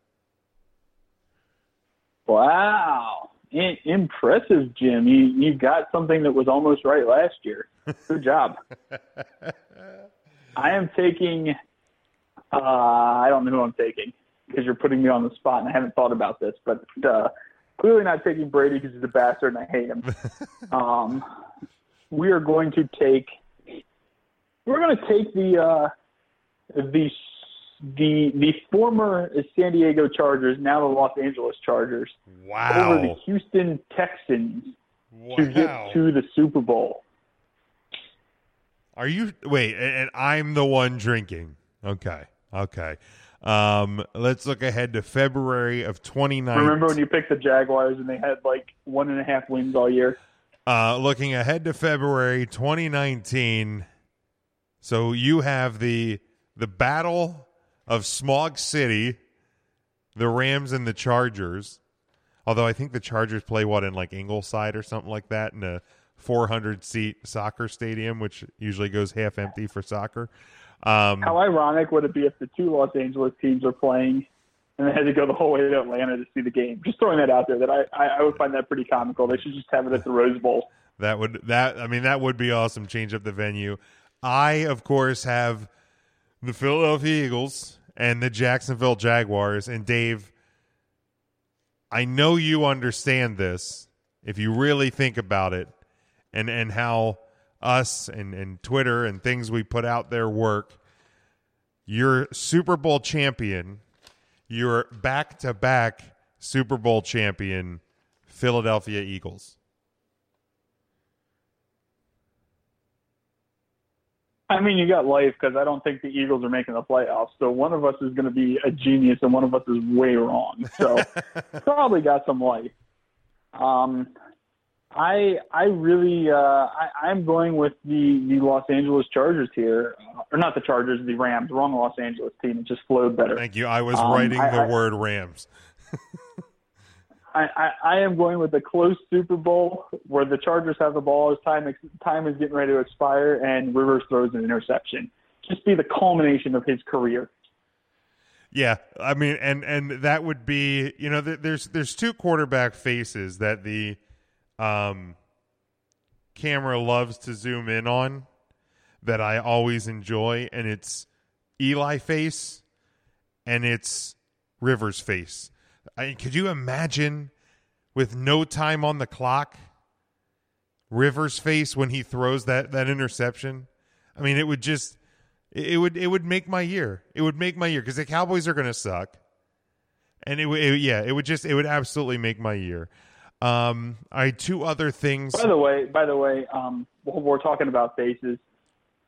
Wow. I- impressive, Jim. You you got something that was almost right last year. Good job. I am taking. Uh, I don't know who I'm taking because you're putting me on the spot, and I haven't thought about this. But uh, clearly not taking Brady because he's a bastard and I hate him. um, we are going to take. We're going to take the uh, the the the former San Diego Chargers, now the Los Angeles Chargers, over the Houston Texans to get to the Super Bowl. Are you wait? And and I'm the one drinking. Okay, okay. Um, let's look ahead to February of 2019. Remember when you picked the Jaguars and they had like one and a half wins all year? Uh, looking ahead to February 2019. So you have the the battle of Smog City, the Rams and the Chargers. Although I think the Chargers play what in like Ingleside or something like that in a 400 seat soccer stadium, which usually goes half empty for soccer. Um, How ironic would it be if the two Los Angeles teams are playing and they had to go the whole way to Atlanta to see the game? Just throwing that out there. That I, I, I would find that pretty comical. They should just have it at the Rose Bowl. That would that I mean that would be awesome. Change up the venue. I of course have the Philadelphia Eagles and the Jacksonville Jaguars. And Dave, I know you understand this if you really think about it, and and how us and and Twitter and things we put out there work. You're Super Bowl champion. You're back to back Super Bowl champion, Philadelphia Eagles. I mean, you got life because I don't think the Eagles are making the playoffs. So one of us is going to be a genius and one of us is way wrong. So probably got some life. Um, I I really uh, I, I'm going with the the Los Angeles Chargers here, uh, or not the Chargers, the Rams. Wrong Los Angeles team. It just flowed better. Thank you. I was Um, writing I- the I- word Rams. I, I, am going with a close Super Bowl where the Chargers have the ball as time time is getting ready to expire, and Rivers throws an interception. Just be the culmination of his career. Yeah, I mean, and and that would be, you know, th- there's there's two quarterback faces that the, um, camera loves to zoom in on that I always enjoy, and it's Eli face and it's Rivers face. I, could you imagine with no time on the clock, Rivers face when he throws that that interception? I mean, it would just it would it would make my year. It would make my year because the Cowboys are going to suck, and it, would yeah, it would just it would absolutely make my year. Um, I had two other things. By the way, by the way, um, while we're talking about faces,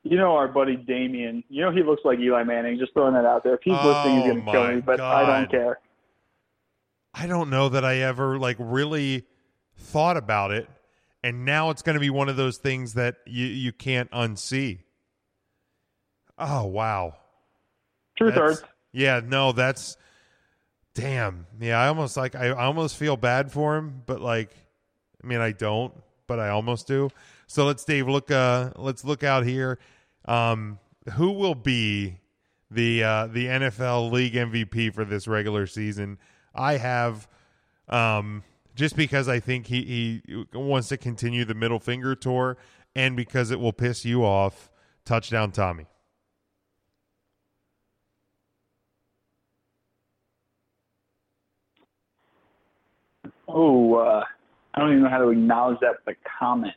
you know our buddy Damien. You know he looks like Eli Manning. Just throwing that out there. If he's Oh, listening, he's going to kill me, but I don't care. I don't know that I ever like really thought about it, and now it's going to be one of those things that you you can't unsee. Oh wow, Truth That's- hurts. Yeah, no, that's damn. Yeah, I almost like I, I almost feel bad for him, but like, I mean, I don't, but I almost do. So let's Dave look. Uh, let's look out here. Um, who will be the uh, the NFL league MVP for this regular season? I have, um, just because I think he he wants to continue the middle finger tour, and because it will piss you off. Touchdown, Tommy. Oh, uh, I don't even know how to acknowledge that with a comment.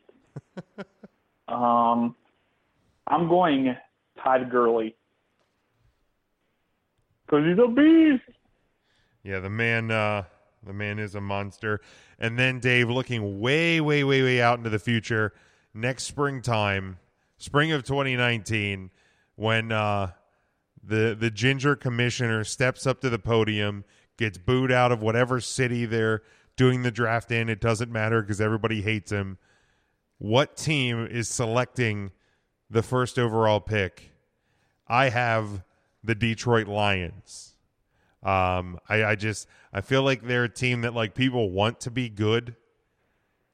um, I'm going Todd Gurley because he's a beast. Yeah, the man uh the man is a monster. And then Dave looking way, way, way, way out into the future, next springtime, spring of twenty nineteen, when uh the the ginger commissioner steps up to the podium, gets booed out of whatever city they're doing the draft in. It doesn't matter because everybody hates him. What team is selecting the first overall pick? I have the Detroit Lions. Um, I, I just I feel like they're a team that like people want to be good.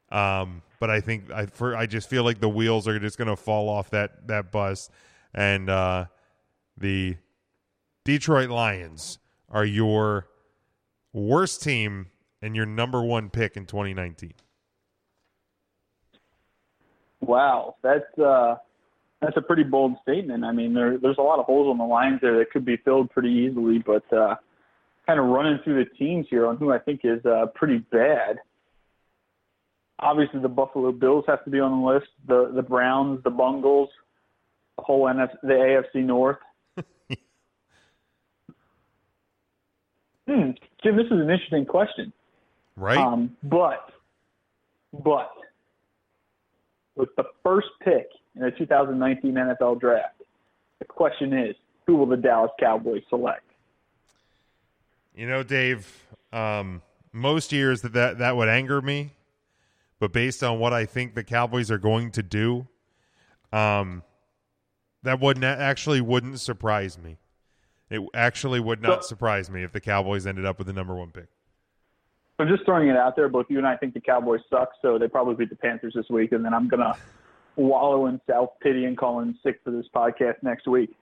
Um, but I think I for I just feel like the wheels are just gonna fall off that that bus, and uh, the Detroit Lions are your worst team and your number one pick in 2019. Wow, that's uh, that's a pretty bold statement. I mean, there, there's a lot of holes on the lines there that could be filled pretty easily, but uh, kind of running through the teams here on who I think is uh, pretty bad. Obviously, the Buffalo Bills have to be on the list. The the Browns, the Bungles, the whole NF, the AFC North. hmm, Jim, this is an interesting question. Right? Um, but, but, with the first pick in the 2019 NFL Draft, the question is, who will the Dallas Cowboys select? You know, Dave, um, most years that, that that would anger me, but based on what I think the Cowboys are going to do, um, that wouldn't actually wouldn't surprise me. It actually would not surprise me if the Cowboys ended up with the number one pick. I'm just throwing it out there. Both you and I think the Cowboys suck, so they probably beat the Panthers this week, and then I'm gonna wallow in self pity and call in sick for this podcast next week.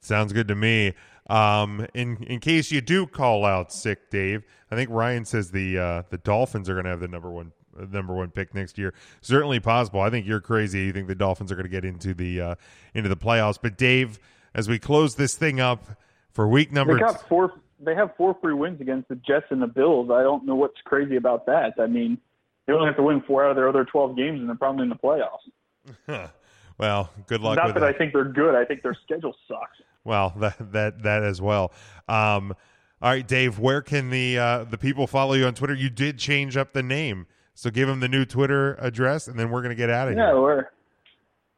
Sounds good to me. Um, in in case you do call out sick, Dave, I think Ryan says the uh, the Dolphins are going to have the number one uh, number one pick next year. Certainly possible. I think you're crazy. You think the Dolphins are going to get into the uh, into the playoffs. But Dave, as we close this thing up for week number, They got four. They have four free wins against the Jets and the Bills. I don't know what's crazy about that. I mean, they only have to win four out of their other 12 games, and they're probably in the playoffs. well, good luck Not that that. I think they're good. I think their schedule sucks. Well, that that that as well. Um, all right, Dave, where can the uh, the people follow you on Twitter? You did change up the name, so give them the new Twitter address, and then we're going to get out of Yeah, here. we're,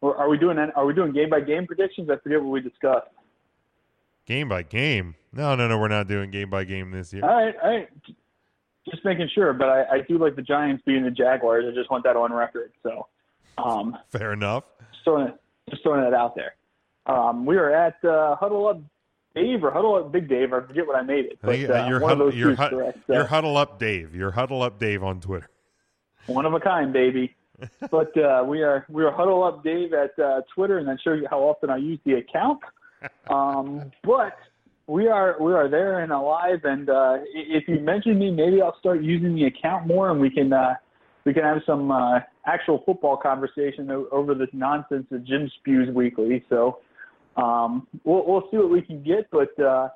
we're. Are we doing? Are we doing game by game predictions? I forget what we discussed. Game by game. No, no, no, we're not doing game by game this year. All right, all right. Just making sure, but I, I do like the Giants beating the Jaguars. I just want that on record. So, um, Fair enough. Just throwing it, just throwing that out there. Um, we are at uh, Huddle Up Dave or Huddle Up Big Dave. I forget what I made it. But uh, of those you're, two correct. you're Uh, huddle up Dave. You're huddle up Dave on Twitter. one of a kind, baby. but uh, we are we are Huddle Up Dave at uh, Twitter, and that shows you how often I use the account. Um, but we are we are there and alive, and uh, if you mention me, maybe I'll start using the account more, and we can uh, we can have some uh, actual football conversation over this nonsense that Jim spews weekly. So um, we'll we'll see what we can get, but uh,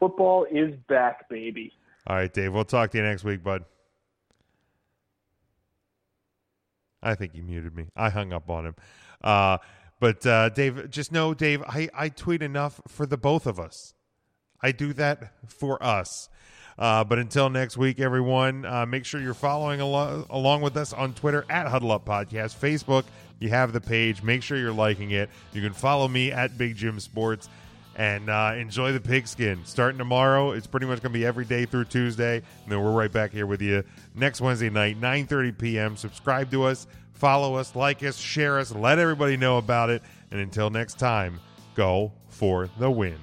football is back, baby. All right, Dave. We'll talk to you next week, bud. I think he muted me. I hung up on him. Uh, but uh, Dave, just know, Dave, I, I tweet enough for the both of us. I do that for us. Uh, but until next week, everyone, uh, make sure you're following along, along with us on Twitter at Huddle Up Podcast, Facebook. You have the page. Make sure you're liking it. You can follow me at Big Jim Sports and uh, enjoy the pigskin. Starting tomorrow, it's pretty much going to be every day through Tuesday, and then we're right back here with you next Wednesday night, 9:30 p.m. Subscribe to us, follow us, like us, share us, let everybody know about it. And until next time, go for the win.